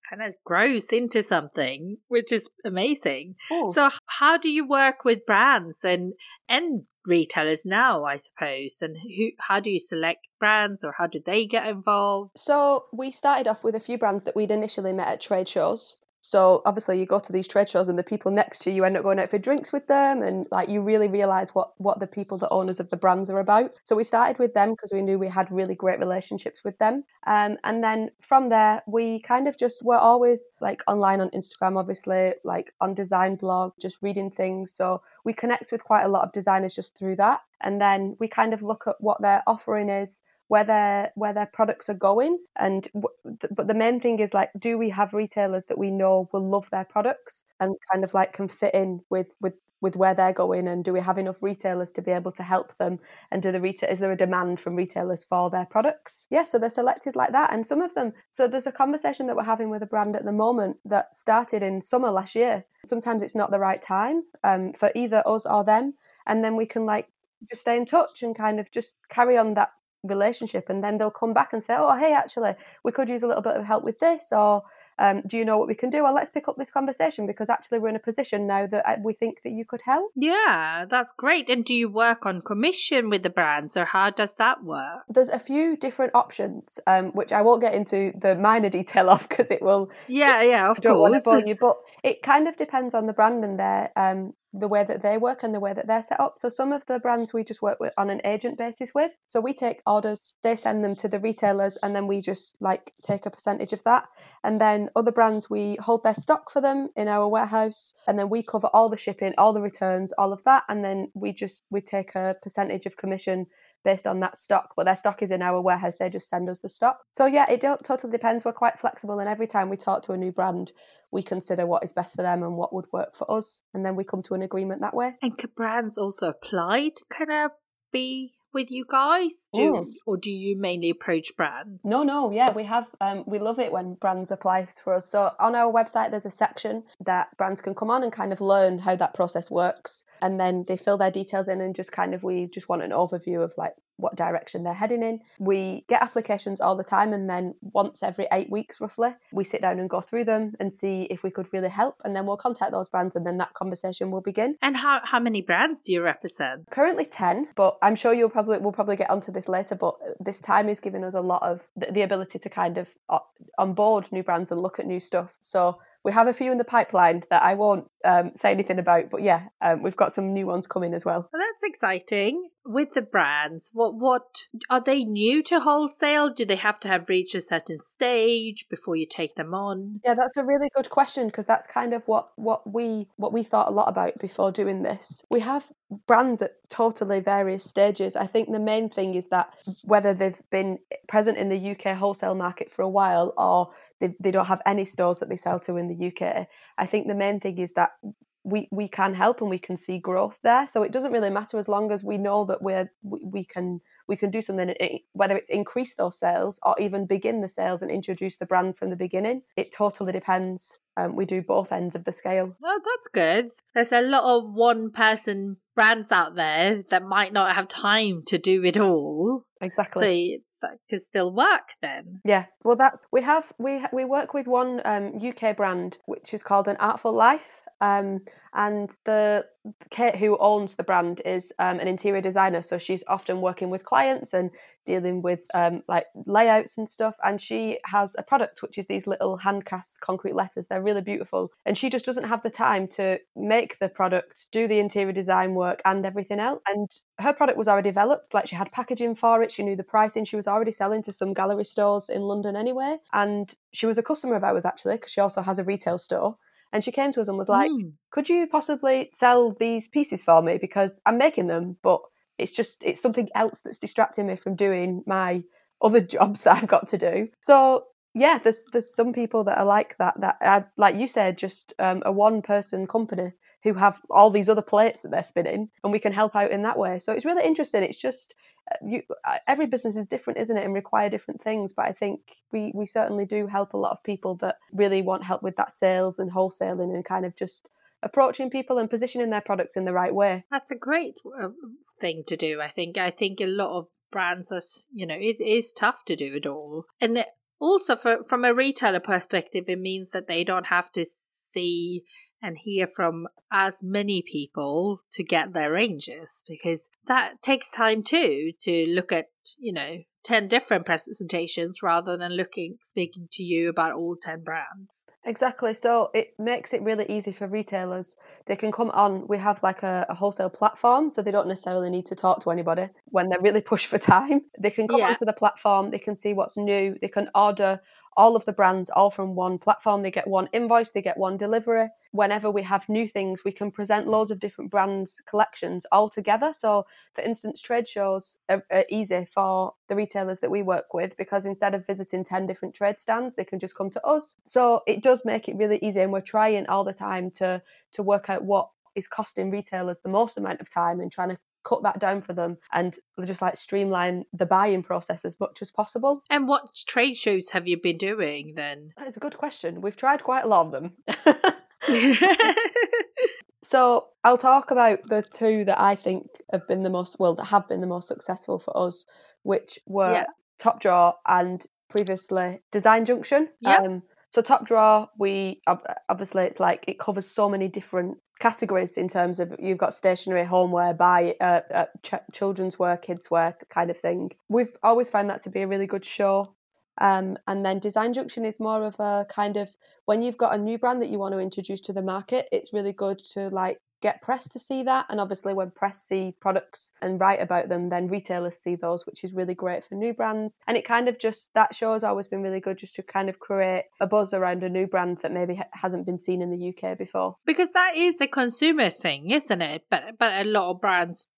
[SPEAKER 1] kind of grows into something, which is amazing.
[SPEAKER 3] Ooh.
[SPEAKER 1] So, how do you work with brands and and retailers now? I suppose, and who? How do you select brands, or how do they get involved?
[SPEAKER 3] So we started off with a few brands that we'd initially met at trade shows. So obviously you go to these trade shows and the people next to you end up going out for drinks with them and like you really realize what what the people the owners of the brands are about. So we started with them because we knew we had really great relationships with them. Um, and then from there we kind of just were always like online on Instagram obviously, like on design blog, just reading things. So we connect with quite a lot of designers just through that. And then we kind of look at what their offering is where their where their products are going. And but the main thing is like do we have retailers that we know will love their products and kind of like can fit in with with with where they're going? And do we have enough retailers to be able to help them? And do the retail is there a demand from retailers for their products? Yeah so they're selected like that. And some of them so there's a conversation that we're having with a brand at the moment that started in summer last year. Sometimes it's not the right time um, for either us or them. And then we can like just stay in touch and kind of just carry on that relationship and then they'll come back and say oh hey actually we could use a little bit of help with this or um, do you know what we can do well let's pick up this conversation because actually we're in a position now that uh, we think that you could help
[SPEAKER 1] Yeah, that's great. And do you work on commission with the brands, or how does that work?
[SPEAKER 3] there's a few different options um, which i won't get into the minor detail of because it will
[SPEAKER 1] Yeah, yeah, of
[SPEAKER 3] I don't want to
[SPEAKER 1] course.
[SPEAKER 3] bore you, but it kind of depends on the brand and their um, the way that they work and the way that they're set up. So some of the brands we just work with on an agent basis with. So we take orders, they send them to the retailers, and then we just like take a percentage of that. And then other brands we hold their stock for them in our warehouse, and then we cover all the shipping, all the returns, all of that, and then we just we take a percentage of commission based on that stock, but their stock is in our warehouse. They just send us the stock. So yeah, it totally depends. We're quite flexible, and every time we talk to a new brand, we consider what is best for them and what would work for us, and then we come to an agreement that way.
[SPEAKER 1] And can brands also apply to kind of be with you guys? Do
[SPEAKER 3] Mm.
[SPEAKER 1] or do you mainly approach brands?
[SPEAKER 3] No, no, yeah, we have. Um, we love it when brands apply for us. So on our website, there's a section that brands can come on and kind of learn how that process works, and then they fill their details in and just kind of we just want an overview of like what direction they're heading in. We get applications all the time, and then once every eight weeks, roughly, we sit down and go through them and see if we could really help, and then we'll contact those brands, and then that conversation will begin.
[SPEAKER 1] And how how many brands do you represent?
[SPEAKER 3] Currently ten, but I'm sure you'll probably we'll probably get onto this later. But this time is giving us a lot of the, the ability to kind of uh, onboard new brands and look at new stuff. So we have a few in the pipeline that I won't um, say anything about. But yeah, um, we've got some new ones coming as well.
[SPEAKER 1] Well, that's exciting. With the brands, what what are they new to wholesale? Do they have to have reached a certain stage before you take them on?
[SPEAKER 3] Yeah, that's a really good question because that's kind of what what we what we thought a lot about before doing this. We have brands at totally various stages. I think the main thing is that whether they've been present in the UK wholesale market for a while or they, they don't have any stores that they sell to in the UK. I think the main thing is that we we can help and we can see growth there. So it doesn't really matter as long as we know that we're we, we can we can do something, whether it's increase those sales or even begin the sales and introduce the brand from the beginning. It totally depends. Um, we do both ends of the scale.
[SPEAKER 1] Oh, that's good. There's a lot of one person brands out there that might not have time to do it all.
[SPEAKER 3] Exactly.
[SPEAKER 1] So that could still work then.
[SPEAKER 3] Yeah. Well, that's we have we we work with one um, UK brand which is called an Artful Life. Um, and the Kate who owns the brand is um, an interior designer, so she's often working with clients and dealing with um, like layouts and stuff. And she has a product which is these little hand cast concrete letters. They're really beautiful, and she just doesn't have the time to make the product, do the interior design work, and everything else. And her product was already developed. Like she had packaging for it, she knew the pricing. She was already selling to some gallery stores in London anyway, and she was a customer of ours actually because she also has a retail store. And she came to us and was like, mm. "Could you possibly sell these pieces for me because I'm making them, but it's just it's something else that's distracting me from doing my other jobs that I've got to do." So yeah, there's there's some people that are like that. That are, like you said, just um, a one person company who have all these other plates that they're spinning, and we can help out in that way. So it's really interesting. It's just uh, you, uh, every business is different, isn't it, and require different things. But I think we we certainly do help a lot of people that really want help with that sales and wholesaling and kind of just approaching people and positioning their products in the right way.
[SPEAKER 1] That's a great uh, thing to do. I think. I think a lot of brands are, you know, it is tough to do it all, and also for, from a retailer perspective, it means that they don't have to see and hear from as many people to get their ranges because that takes time too to look at, you know, 10 different presentations rather than looking speaking to you about all 10 brands.
[SPEAKER 3] Exactly. So it makes it really easy for retailers. They can come on we have like a, a wholesale platform so they don't necessarily need to talk to anybody when they're really pushed for time. They can come yeah. onto the platform they can see what's new they can order all of the brands all from one platform. They get one invoice, they get one delivery. Whenever we have new things, we can present loads of different brands' collections all together. So, for instance, trade shows are, are easy for the retailers that we work with because instead of visiting 10 different trade stands, they can just come to us. So, it does make it really easy, and we're trying all the time to to work out what is costing retailers the most amount of time and trying to cut that down for them and just like streamline the buying process as much as possible.
[SPEAKER 1] And what trade shows have you been doing then?
[SPEAKER 3] That is a good question. We've tried quite a lot of them. so I'll talk about the two that I think have been the most well that have been the most successful for us, which were yeah. Top Drawer and previously Design Junction.
[SPEAKER 1] Yeah. Um,
[SPEAKER 3] so top drawer, we obviously it's like it covers so many different categories in terms of you've got stationary homeware, buy, uh, uh, ch- children's wear, kids wear kind of thing. We've always found that to be a really good show. Um, and then Design Junction is more of a kind of when you've got a new brand that you want to introduce to the market, it's really good to like get press to see that. And obviously, when press see products and write about them, then retailers see those, which is really great for new brands. And it kind of just, that show has always been really good just to kind of create a buzz around a new brand that maybe hasn't been seen in the UK before.
[SPEAKER 1] Because that is a consumer thing, isn't it? But, but a lot of brands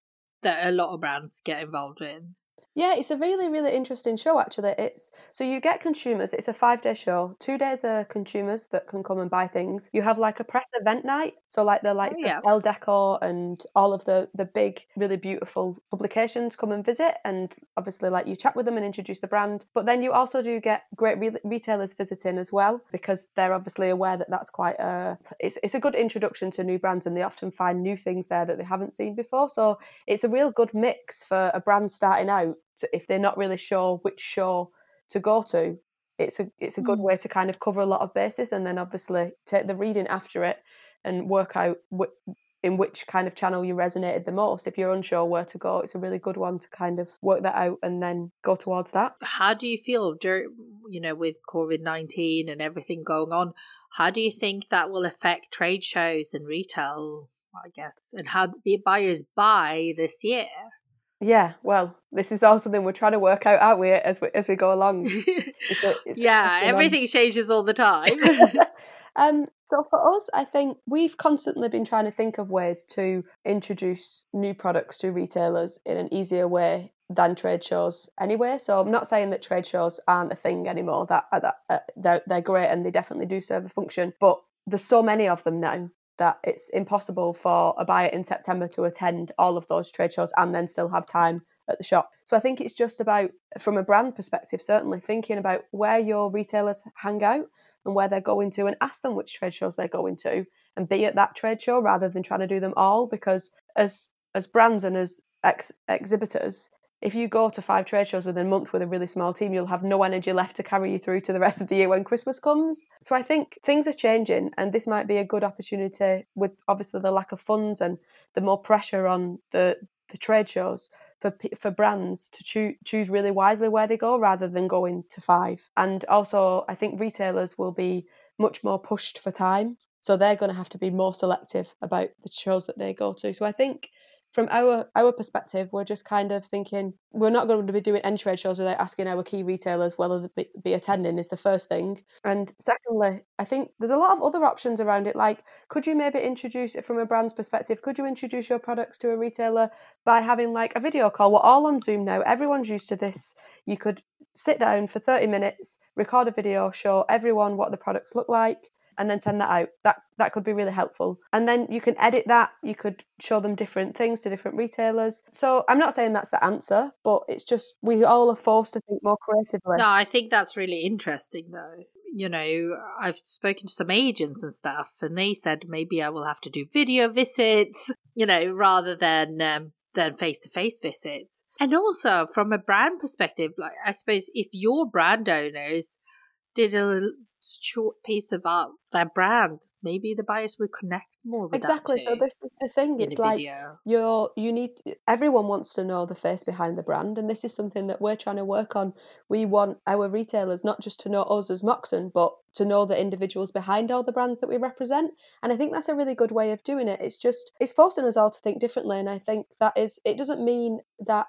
[SPEAKER 1] that a lot of brands get involved in.
[SPEAKER 3] Yeah, it's a really, really interesting show actually. It's so you get consumers, it's a five day show. Two days are consumers that can come and buy things. You have like a press event night. So like the likes oh, yeah. of Elle Decor and all of the the big, really beautiful publications come and visit and obviously like you chat with them and introduce the brand. But then you also do get great re- retailers visiting as well because they're obviously aware that that's quite a it's it's a good introduction to new brands and they often find new things there that they haven't seen before. So it's a real good mix for a brand starting out to, if they're not really sure which show to go to, it's a it's a good mm. way to kind of cover a lot of bases, and then obviously take the reading after it and work out wh- in which kind of channel you resonated the most. If you're unsure where to go, it's a really good one to kind of work that out and then go towards that.
[SPEAKER 1] How do you feel during, you know, with COVID 19 and everything going on? How do you think that will affect trade shows and retail, I guess, and how the buyers buy this year?
[SPEAKER 3] Yeah, well, this is all something we're trying to work out, aren't we, as we as we go along?
[SPEAKER 1] It's a, it's yeah, everything on. changes all the time.
[SPEAKER 3] um, so for us, I think we've constantly been trying to think of ways to introduce new products to retailers in an easier way than trade shows anyway. So I'm not saying that trade shows aren't a thing anymore. That, that uh, they're, they're great and they definitely do serve a function, but there's so many of them now that it's impossible for a buyer in September to attend all of those trade shows and then still have time at the shop. So I think it's just about, from a brand perspective, certainly thinking about where your retailers hang out and where they're going to and ask them which trade shows they're going to and be at that trade show rather than trying to do them all because as as brands and as ex- exhibitors if you go to five trade shows within a month with a really small team, you'll have no energy left to carry you through to the rest of the year when Christmas comes. So I think things are changing, and this might be a good opportunity with obviously the lack of funds and the more pressure on the the trade shows for for brands to choose choose really wisely where they go rather than going to five. And also, I think retailers will be much more pushed for time, so they're going to have to be more selective about the shows that they go to. So I think from our our perspective, we're just kind of thinking we're not going to be doing any trade shows without asking our key retailers whether they be, attending is the first thing. And secondly, I think there's a lot of other options around it. Like, could you maybe introduce it from a brand's perspective? Could you introduce your products to a retailer by having like a video call? We're all on Zoom now. Everyone's used to this. You could sit down for 30 minutes, record a video, show everyone what the products look like, and then send that out. That that could be really helpful. And then you can edit that. You could show them different things to different retailers. So I'm not saying that's the answer, but it's just we all are forced to think more creatively.
[SPEAKER 1] No, I think that's really interesting though. You know, I've spoken to some agents and stuff, and they said maybe I will have to do video visits, you know, rather than um, than face to face visits. And also from a brand perspective, like I suppose if your brand owners did a short piece about their brand, maybe the buyers would connect more with
[SPEAKER 3] exactly.
[SPEAKER 1] so
[SPEAKER 3] this is the thing. It's like video. you're you need everyone wants to know the face behind the brand, and this is something that we're trying to work on. We want our retailers not just to know us as Moxon, but to know the individuals behind all the brands that we represent. And I think that's a really good way of doing it. It's just it's forcing us all to think differently, and I think that is it doesn't mean that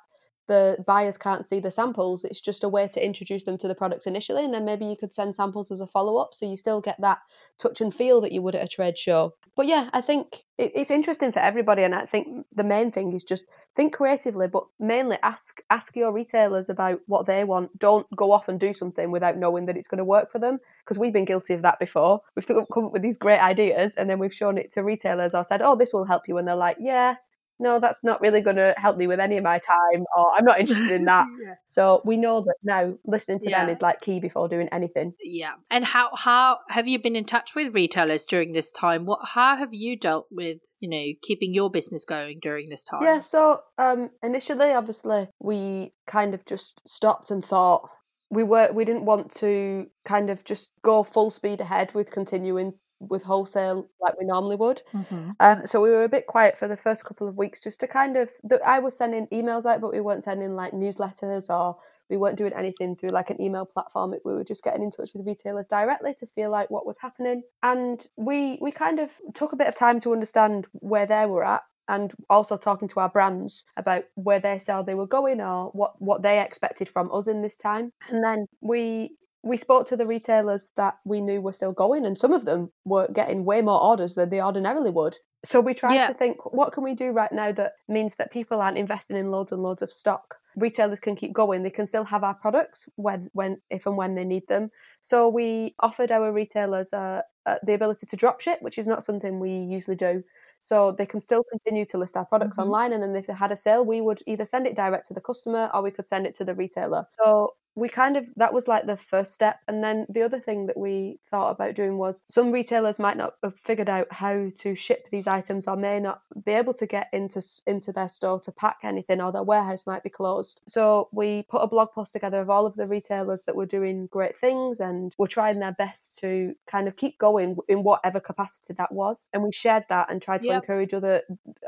[SPEAKER 3] the buyers can't see the samples. It's just a way to introduce them to the products initially, and then maybe you could send samples as a follow up, so you still get that touch and feel that you would at a trade show. But yeah, I think it's interesting for everybody, and I think the main thing is just think creatively, but mainly ask ask your retailers about what they want. Don't go off and do something without knowing that it's going to work for them, because we've been guilty of that before. We've come up with these great ideas, and then we've shown it to retailers or said, "Oh, this will help you," and they're like, "Yeah." No, that's not really going to help me with any of my time, or I'm not interested in that. yeah. So we know that now listening to yeah. them is like key before doing anything.
[SPEAKER 1] Yeah. And how how have you been in touch with retailers during this time? What how have you dealt with you know keeping your business going during this time?
[SPEAKER 3] Yeah. So um, initially, obviously, we kind of just stopped and thought we were we didn't want to kind of just go full speed ahead with continuing with wholesale like we normally would. Mm-hmm. Um, so we were a bit quiet for the first couple of weeks just to kind of. I was sending emails out, but we weren't sending like newsletters or we weren't doing anything through like an email platform. We were just getting in touch with retailers directly to feel like what was happening, and we we kind of took a bit of time to understand where they were at. And also talking to our brands about where they saw they were going or what, what they expected from us in this time. And then we we spoke to the retailers that we knew were still going, and some of them were getting way more orders than they ordinarily would. So we tried yeah. to think, what can we do right now that means that people aren't investing in loads and loads of stock? Retailers can keep going. They can still have our products when, when, if and when they need them. So we offered our retailers uh, uh, the ability to drop ship, which is not something we usually do. So they can still continue to list our products mm-hmm. online, and then if they had a sale, we would either send it direct to the customer or we could send it to the retailer. So we kind of that was like the first step and then the other thing that we thought about doing was some retailers might not have figured out how to ship these items or may not be able to get into into their store to pack anything or their warehouse might be closed so we put a blog post together of all of the retailers that were doing great things and were trying their best to kind of keep going in whatever capacity that was and we shared that and tried to yep. encourage other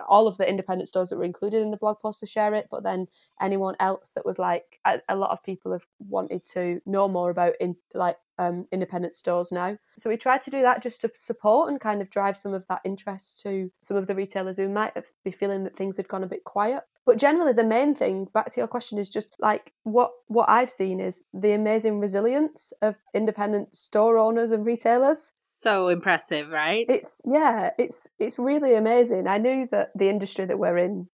[SPEAKER 3] all of the independent stores that were included in the blog post to share it but then anyone else that was like a, a lot of people have wanted to know more about in like um, independent stores now. So we tried to do that just to support and kind of drive some of that interest to some of the retailers who might have be feeling that things had gone a bit quiet. But generally, the main thing, back to your question, is just like what what I've seen is the amazing resilience of independent store owners and retailers.
[SPEAKER 1] So impressive, right?
[SPEAKER 3] It's yeah, it's it's really amazing. I knew that the industry that we're in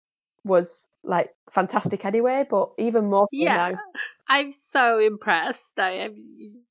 [SPEAKER 3] was like fantastic anyway, but even more so
[SPEAKER 1] yeah.
[SPEAKER 3] now.
[SPEAKER 1] I'm so impressed. I am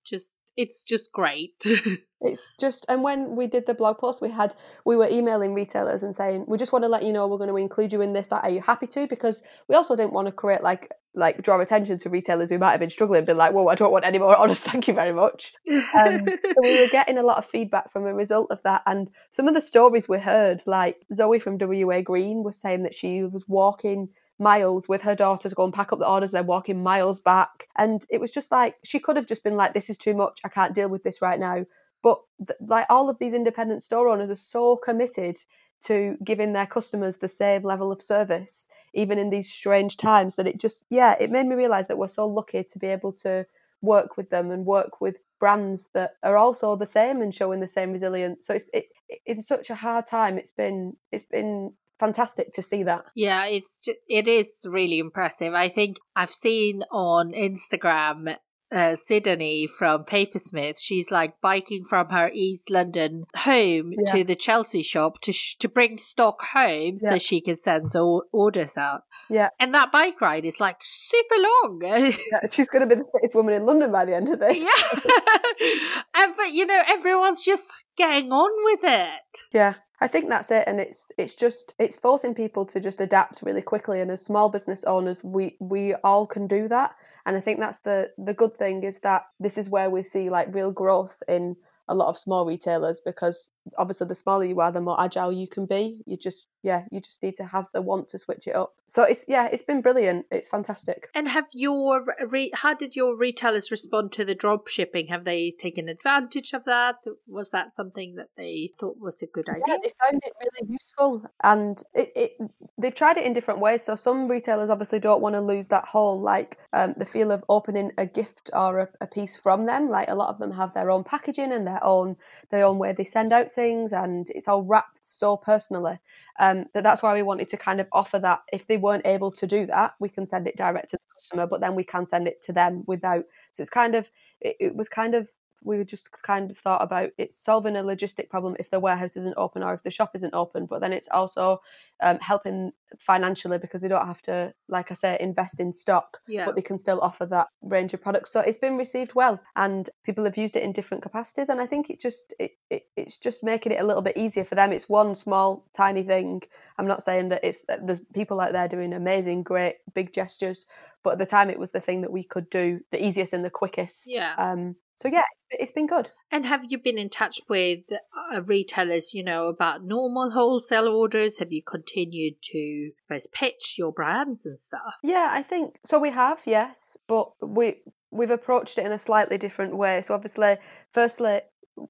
[SPEAKER 1] just it's just great.
[SPEAKER 3] it's just and when we did the blog post we had we were emailing retailers and saying we just want to let you know we're going to include you in this that are you happy to because we also didn't want to create like like draw attention to retailers who might have been struggling be like whoa i don't want any more honest. thank you very much um, so we were getting a lot of feedback from a result of that and some of the stories we heard like zoe from W.A Green was saying that she was walking miles with her daughter to go and pack up the orders. They're walking miles back. And it was just like, she could have just been like, this is too much. I can't deal with this right now. But th- like all of these independent store owners are so committed to giving their customers the same level of service, even in these strange times, that it just, yeah, it made me realize that we're so lucky to be able to work with them and work with brands that are also the same and showing the same resilience. So it's it, in such a hard time. It's been it's been fantastic to see that.
[SPEAKER 1] Yeah, it's just, it is really impressive. I think I've seen on Instagram uh, Sydney from Papersmith, she's like biking from her East London home yeah. to the Chelsea shop to sh- to bring stock home yeah. so she can send so orders out.
[SPEAKER 3] Yeah,
[SPEAKER 1] and that bike ride is like super long.
[SPEAKER 3] yeah, she's going to be the fittest woman in London by the end of this.
[SPEAKER 1] Yeah, and but you know everyone's just getting on with it.
[SPEAKER 3] Yeah, I think that's it, and it's it's just it's forcing people to just adapt really quickly. And as small business owners, we we all can do that. And I think that's the the good thing is that this is where we see like real growth in a lot of small retailers because obviously the smaller you are the more agile you can be. You just yeah you just need to have the want to switch it up. So it's yeah it's been brilliant. It's fantastic.
[SPEAKER 1] And have your re- how did your retailers respond to the drop shipping? Have they taken advantage of that? Was that something that they thought was a good idea?
[SPEAKER 3] yeah they found it really useful and it, it they've tried it in different ways. So some retailers obviously don't want to lose that whole like um, the feel of opening a gift or a, a piece from them. Like a lot of them have their own packaging and their own their own way they send out things and it's all wrapped so personally um, that that's why we wanted to kind of offer that. If they weren't able to do that we can send it direct to the customer but then we can send it to them without so it's kind of it, it was kind of we just kind of thought about it's solving a logistic problem if the warehouse isn't open or if the shop isn't open but then it's also um, helping financially because they don't have to, like I say, invest in stock,
[SPEAKER 1] yeah.
[SPEAKER 3] but they can still offer that range of products. So it's been received well, and people have used it in different capacities. And I think it just it, it it's just making it a little bit easier for them. It's one small tiny thing. I'm not saying that it's there's people out there doing amazing, great, big gestures, but at the time it was the thing that we could do the easiest and the quickest.
[SPEAKER 1] Yeah.
[SPEAKER 3] Um, so yeah, it's been good.
[SPEAKER 1] And have you been in touch with uh, retailers, you know, about normal wholesale orders? Have you continued to first pitch your brands and stuff?
[SPEAKER 3] Yeah, I think so. We have, yes, but we we've approached it in a slightly different way. So obviously, firstly,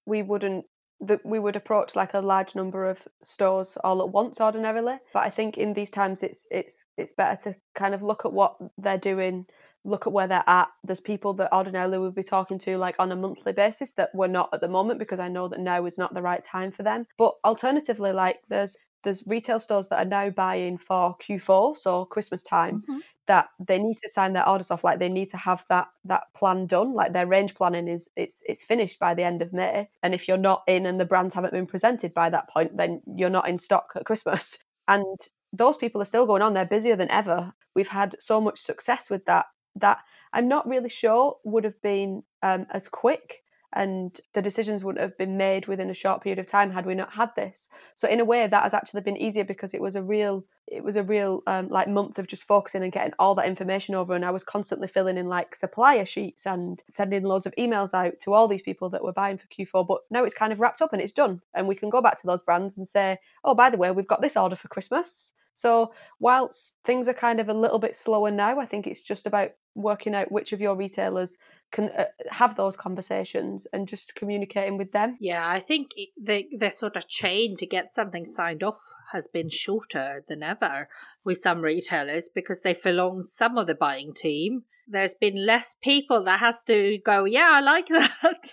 [SPEAKER 3] we wouldn't that we would approach like a large number of stores all at once ordinarily but i think in these times it's it's it's better to kind of look at what they're doing look at where they're at. There's people that ordinarily we'd be talking to like on a monthly basis that we're not at the moment because I know that now is not the right time for them. But alternatively, like there's there's retail stores that are now buying for Q4, so Christmas time, mm-hmm. that they need to sign their orders off. Like they need to have that that plan done. Like their range planning is it's it's finished by the end of May. And if you're not in and the brands haven't been presented by that point, then you're not in stock at Christmas. And those people are still going on. They're busier than ever. We've had so much success with that that I'm not really sure would have been um, as quick and the decisions wouldn't have been made within a short period of time had we not had this. So in a way that has actually been easier because it was a real it was a real um, like month of just focusing and getting all that information over and i was constantly filling in like supplier sheets and sending loads of emails out to all these people that were buying for q4 but now it's kind of wrapped up and it's done and we can go back to those brands and say oh by the way we've got this order for christmas so whilst things are kind of a little bit slower now, I think it's just about working out which of your retailers can uh, have those conversations and just communicating with them.
[SPEAKER 1] Yeah, I think the the sort of chain to get something signed off has been shorter than ever with some retailers because they belong some of the buying team. There's been less people that has to go, yeah, I like that.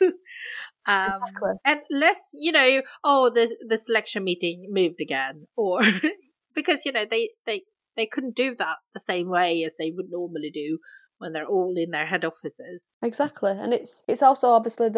[SPEAKER 1] Um, exactly. and less, you know, oh, the the selection meeting moved again, or because you know they they they couldn't do that the same way as they would normally do when they're all in their head offices.
[SPEAKER 3] Exactly, and it's it's also obviously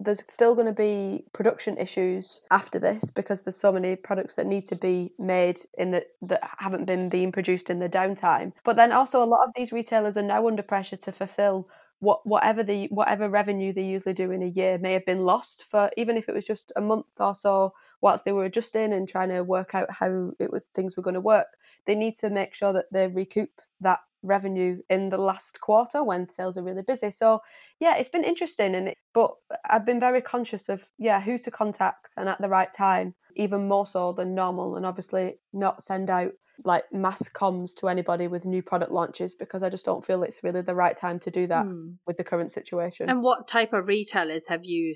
[SPEAKER 3] there's still going to be production issues after this because there's so many products that need to be made in the that haven't been being produced in the downtime. But then also a lot of these retailers are now under pressure to fulfill what whatever the whatever revenue they usually do in a year may have been lost for even if it was just a month or so whilst they were adjusting and trying to work out how it was things were going to work they need to make sure that they recoup that revenue in the last quarter when sales are really busy so yeah it's been interesting and it, but i've been very conscious of yeah who to contact and at the right time even more so than normal and obviously not send out like mass comms to anybody with new product launches because I just don't feel it's really the right time to do that mm. with the current situation.
[SPEAKER 1] And what type of retailers have you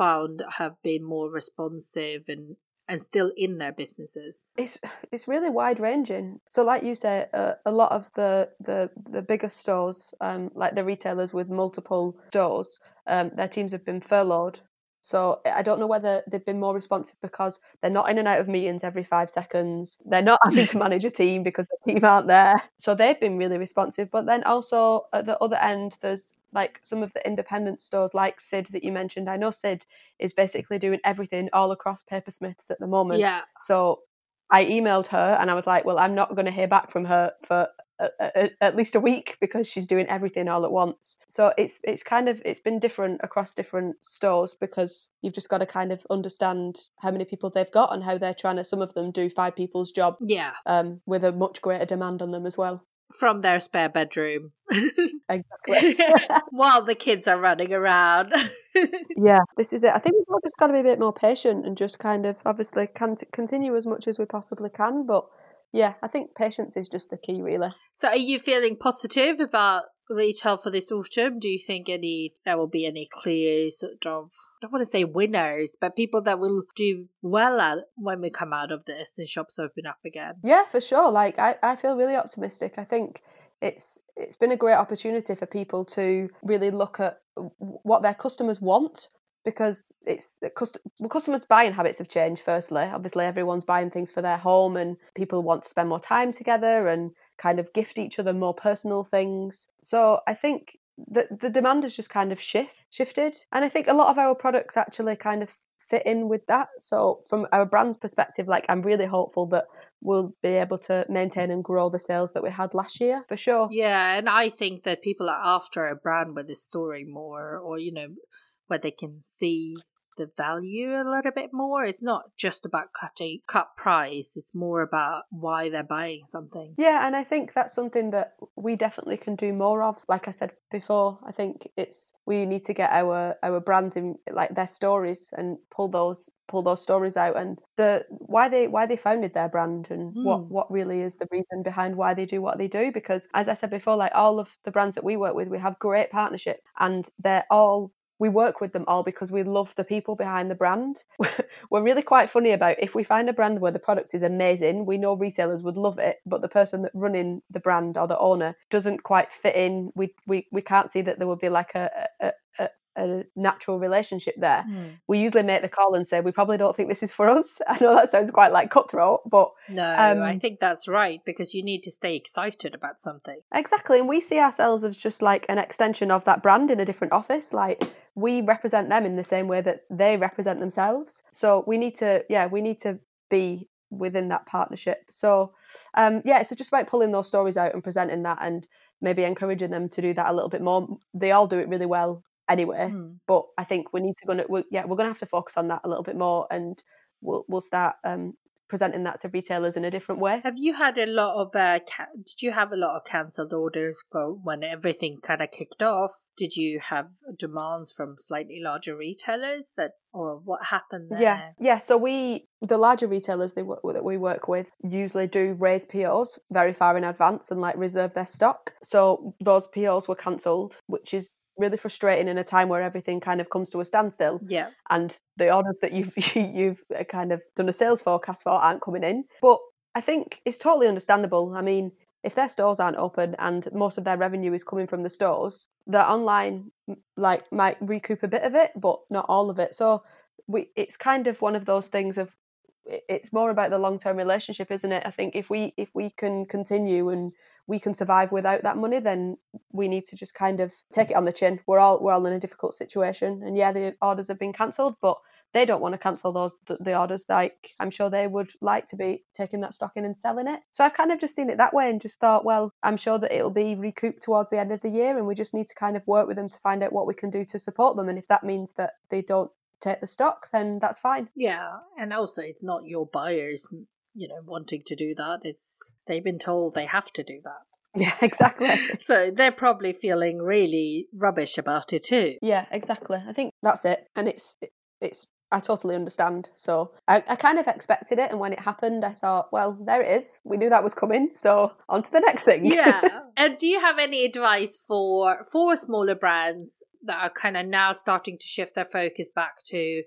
[SPEAKER 1] found have been more responsive and and still in their businesses?
[SPEAKER 3] It's it's really wide ranging. So, like you say, uh, a lot of the the the bigger stores, um, like the retailers with multiple stores, um, their teams have been furloughed so I don't know whether they've been more responsive because they're not in and out of meetings every five seconds. They're not having to manage a team because the team aren't there. So they've been really responsive. But then also at the other end, there's like some of the independent stores like Sid that you mentioned. I know Sid is basically doing everything all across Papersmiths at the moment.
[SPEAKER 1] Yeah.
[SPEAKER 3] So I emailed her and I was like, well, I'm not going to hear back from her for at least a week because she's doing everything all at once. So it's it's kind of it's been different across different stores because you've just got to kind of understand how many people they've got and how they're trying to. Some of them do five people's job.
[SPEAKER 1] Yeah.
[SPEAKER 3] Um, with a much greater demand on them as well.
[SPEAKER 1] From their spare bedroom.
[SPEAKER 3] exactly.
[SPEAKER 1] While the kids are running around.
[SPEAKER 3] yeah, this is it. I think we've all just got to be a bit more patient and just kind of obviously can continue as much as we possibly can, but yeah, I think patience is just the key, really.
[SPEAKER 1] So, are you feeling positive about retail for this autumn? Do you think any there will be any clear sort of I don't want to say winners, but people that will do well at when we come out of this and shops open up again?
[SPEAKER 3] Yeah, for sure. Like I, I feel really optimistic. I think it's it's been a great opportunity for people to really look at what their customers want because it's customers' buying habits have changed. Firstly, obviously, everyone's buying things for their home, and people want to spend more time together and kind of gift each other more personal things. So I think that the demand has just kind of shift shifted, and I think a lot of our products actually kind of fit in with that. So from our brand's perspective, like I'm really hopeful that we'll be able to maintain and grow the sales that we had last year for sure.
[SPEAKER 1] Yeah, and I think that people are after a brand with a story more, or you know where they can see the value a little bit more. It's not just about cutting cut price. It's more about why they're buying something.
[SPEAKER 3] Yeah, and I think that's something that we definitely can do more of. Like I said before, I think it's we need to get our our brands in like their stories and pull those pull those stories out and the why they why they founded their brand and mm. what what really is the reason behind why they do what they do because as I said before like all of the brands that we work with we have great partnership and they're all we work with them all because we love the people behind the brand. We're really quite funny about if we find a brand where the product is amazing, we know retailers would love it, but the person that running the brand or the owner doesn't quite fit in. We we, we can't see that there would be like a, a, a natural relationship there. Mm. We usually make the call and say we probably don't think this is for us. I know that sounds quite like cutthroat, but
[SPEAKER 1] no, um, I think that's right because you need to stay excited about something.
[SPEAKER 3] Exactly, and we see ourselves as just like an extension of that brand in a different office. Like we represent them in the same way that they represent themselves. So we need to, yeah, we need to be within that partnership. So um, yeah, so just about pulling those stories out and presenting that and maybe encouraging them to do that a little bit more. They all do it really well anyway. Mm. But I think we need to go. We're, yeah, we're going to have to focus on that a little bit more, and we'll we'll start um, presenting that to retailers in a different way.
[SPEAKER 1] Have you had a lot of? Uh, ca- did you have a lot of cancelled orders go when everything kind of kicked off? Did you have demands from slightly larger retailers that, or what happened there?
[SPEAKER 3] Yeah, yeah. So we, the larger retailers they work, that we work with, usually do raise POs very far in advance and like reserve their stock. So those POs were cancelled, which is really frustrating in a time where everything kind of comes to a standstill.
[SPEAKER 1] Yeah.
[SPEAKER 3] And the orders that you've you've uh, kind of done a sales forecast for aren't coming in. But I think it's totally understandable. I mean, if their stores aren't open and most of their revenue is coming from the stores, their online like might recoup a bit of it, but not all of it. So we it's kind of one of those things of it's more about the long term relationship, isn't it? I think if we if we can continue and we can survive without that money, then we need to just kind of take it on the chin. We're all we're all in a difficult situation, and yeah, the orders have been cancelled, but they don't want to cancel those the, orders. Like I'm sure they would like to be taking that stock in and selling it. So I've kind of just seen it that way and just thought, well, I'm sure that it'll be recouped towards the end of the year, and we just need to kind of work with them to find out what we can do to support them. And if that means that they don't take the stock, then that's fine.
[SPEAKER 1] Yeah, and also it's not your buyers, you know, wanting to do that. It's they've been told they have to do that.
[SPEAKER 3] Yeah, exactly.
[SPEAKER 1] so they're probably feeling really rubbish about it too.
[SPEAKER 3] Yeah, exactly. I think that's it. And it's it's I totally understand. So I, I kind of expected it, and when it happened, I thought, well, there it is. We knew that was coming, so on to the next thing.
[SPEAKER 1] yeah. And do you have any advice for for smaller brands that are kind of now starting to shift their focus back to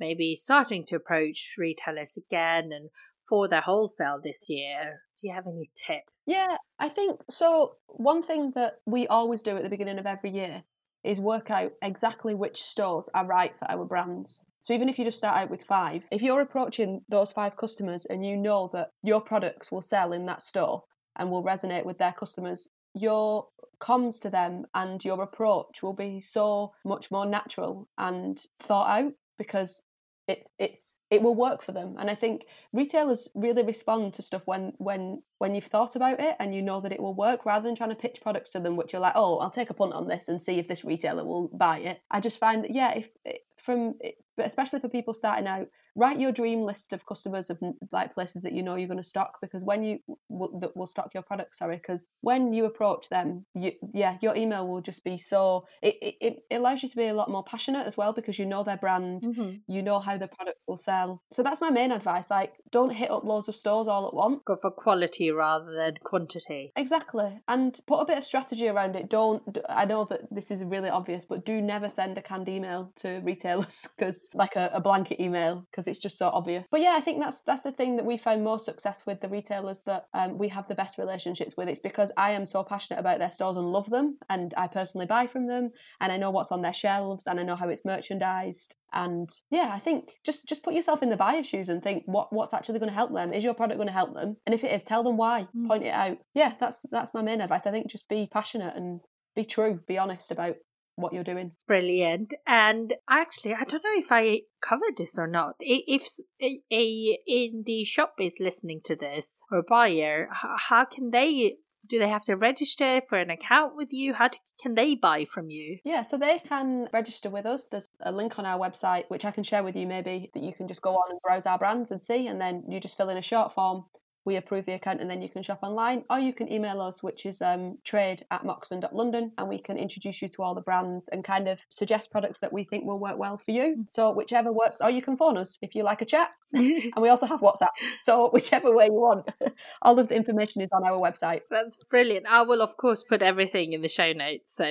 [SPEAKER 1] maybe starting to approach retailers again and for their wholesale this year? Do you have any tips?
[SPEAKER 3] Yeah, I think so. One thing that we always do at the beginning of every year is work out exactly which stores are right for our brands. So even if you just start out with five, if you're approaching those five customers and you know that your products will sell in that store and will resonate with their customers, your comms to them and your approach will be so much more natural and thought out because it it's it will work for them. And i think retailers really respond to stuff when when when you've thought about it and you know that it will work rather than trying to pitch products to them which are like oh i'll take a punt on this and see if this retailer will buy it. I just find that yeah if from especially for people starting out write your dream list of customers of like places that you know you're going to stock because when you will, will stock your product sorry because when you approach them you, yeah your email will just be so it, it, it allows you to be a lot more passionate as well because you know their brand mm-hmm. you know how the products will sell. So that's my main advice like don't hit up loads of stores all at once.
[SPEAKER 1] Go for quality rather than quantity.
[SPEAKER 3] Exactly and put a bit of strategy around it don't i know that this is really obvious but do never send a canned email to retailers because like a, a blanket email because it's just so obvious. But yeah, I think that's that's the thing that we find most success with the retailers that um, we have the best relationships with. It's because I am so passionate about their stores and love them, and I personally buy from them, and I know what's on their shelves, and I know how it's merchandised. And yeah, I think just just put yourself in the buyer's shoes and think what what's actually going to help them. Is your product going to help them? And if it is, tell them why. Mm. Point it out. Yeah, that's that's my main advice. I think just be passionate and be true, be honest about what you're doing.
[SPEAKER 1] Brilliant. And actually, I don't know if I covered this or not. If a, a indie shop is listening to this or buyer, how can they do they have to register for an account with you? How do, can they buy from you?
[SPEAKER 3] Yeah, so they can register with us. There's a link on our website which I can share with you maybe that you can just go on and browse our brands and see, and then you just fill in a short form we approve the account and then you can shop online or you can email us which is um, trade at moxon.london and we can introduce you to all the brands and kind of suggest products that we think will work well for you. So whichever works or you can phone us if you like a chat. And we also have whatsapp so whichever way you want. All of the information is on our website.
[SPEAKER 1] That's brilliant. I will of course put everything in the show notes so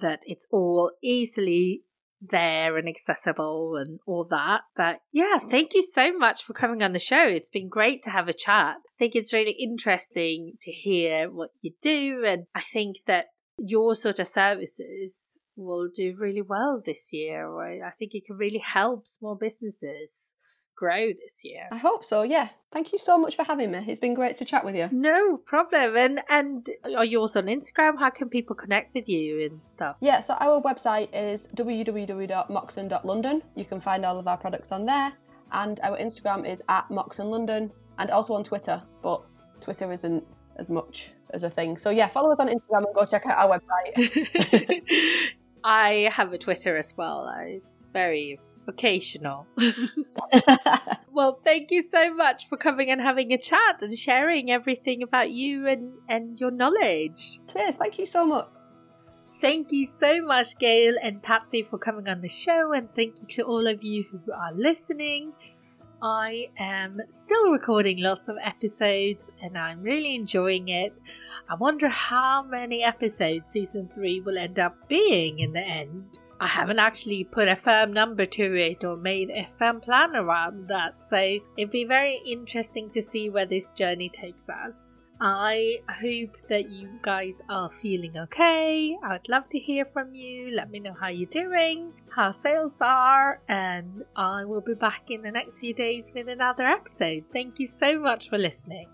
[SPEAKER 1] that it's all easily there and accessible and all that. But yeah, thank you so much for coming on the show. It's been great to have a chat. I think it's really interesting to hear what you do, and I think that your sort of services will do really well this year. I think it can really help small businesses grow this year.
[SPEAKER 3] I hope so. Yeah. Thank you so much for having me. It's been great to chat with you.
[SPEAKER 1] No problem. And and are you also on Instagram? How can people connect with you and stuff?
[SPEAKER 3] Yeah, so our website is www.moxon.london. You can find all of our products on there. And our Instagram is at moxonlondon and also on Twitter, but Twitter isn't as much as a thing. So yeah, follow us on Instagram and go check out our website.
[SPEAKER 1] I have a Twitter as well. It's very occasional. well, thank you so much for coming and having a chat and sharing everything about you and, and your knowledge.
[SPEAKER 3] Cheers, thank you so much.
[SPEAKER 1] Thank you so much, Gayle and Patsy, for coming on the show, and thank you to all of you who are listening. I am still recording lots of episodes and I'm really enjoying it. I wonder how many episodes season 3 will end up being in the end. I haven't actually put a firm number to it or made a firm plan around that, so it'd be very interesting to see where this journey takes us. I hope that you guys are feeling okay. I'd love to hear from you. Let me know how you're doing, how sales are, and I will be back in the next few days with another episode. Thank you so much for listening.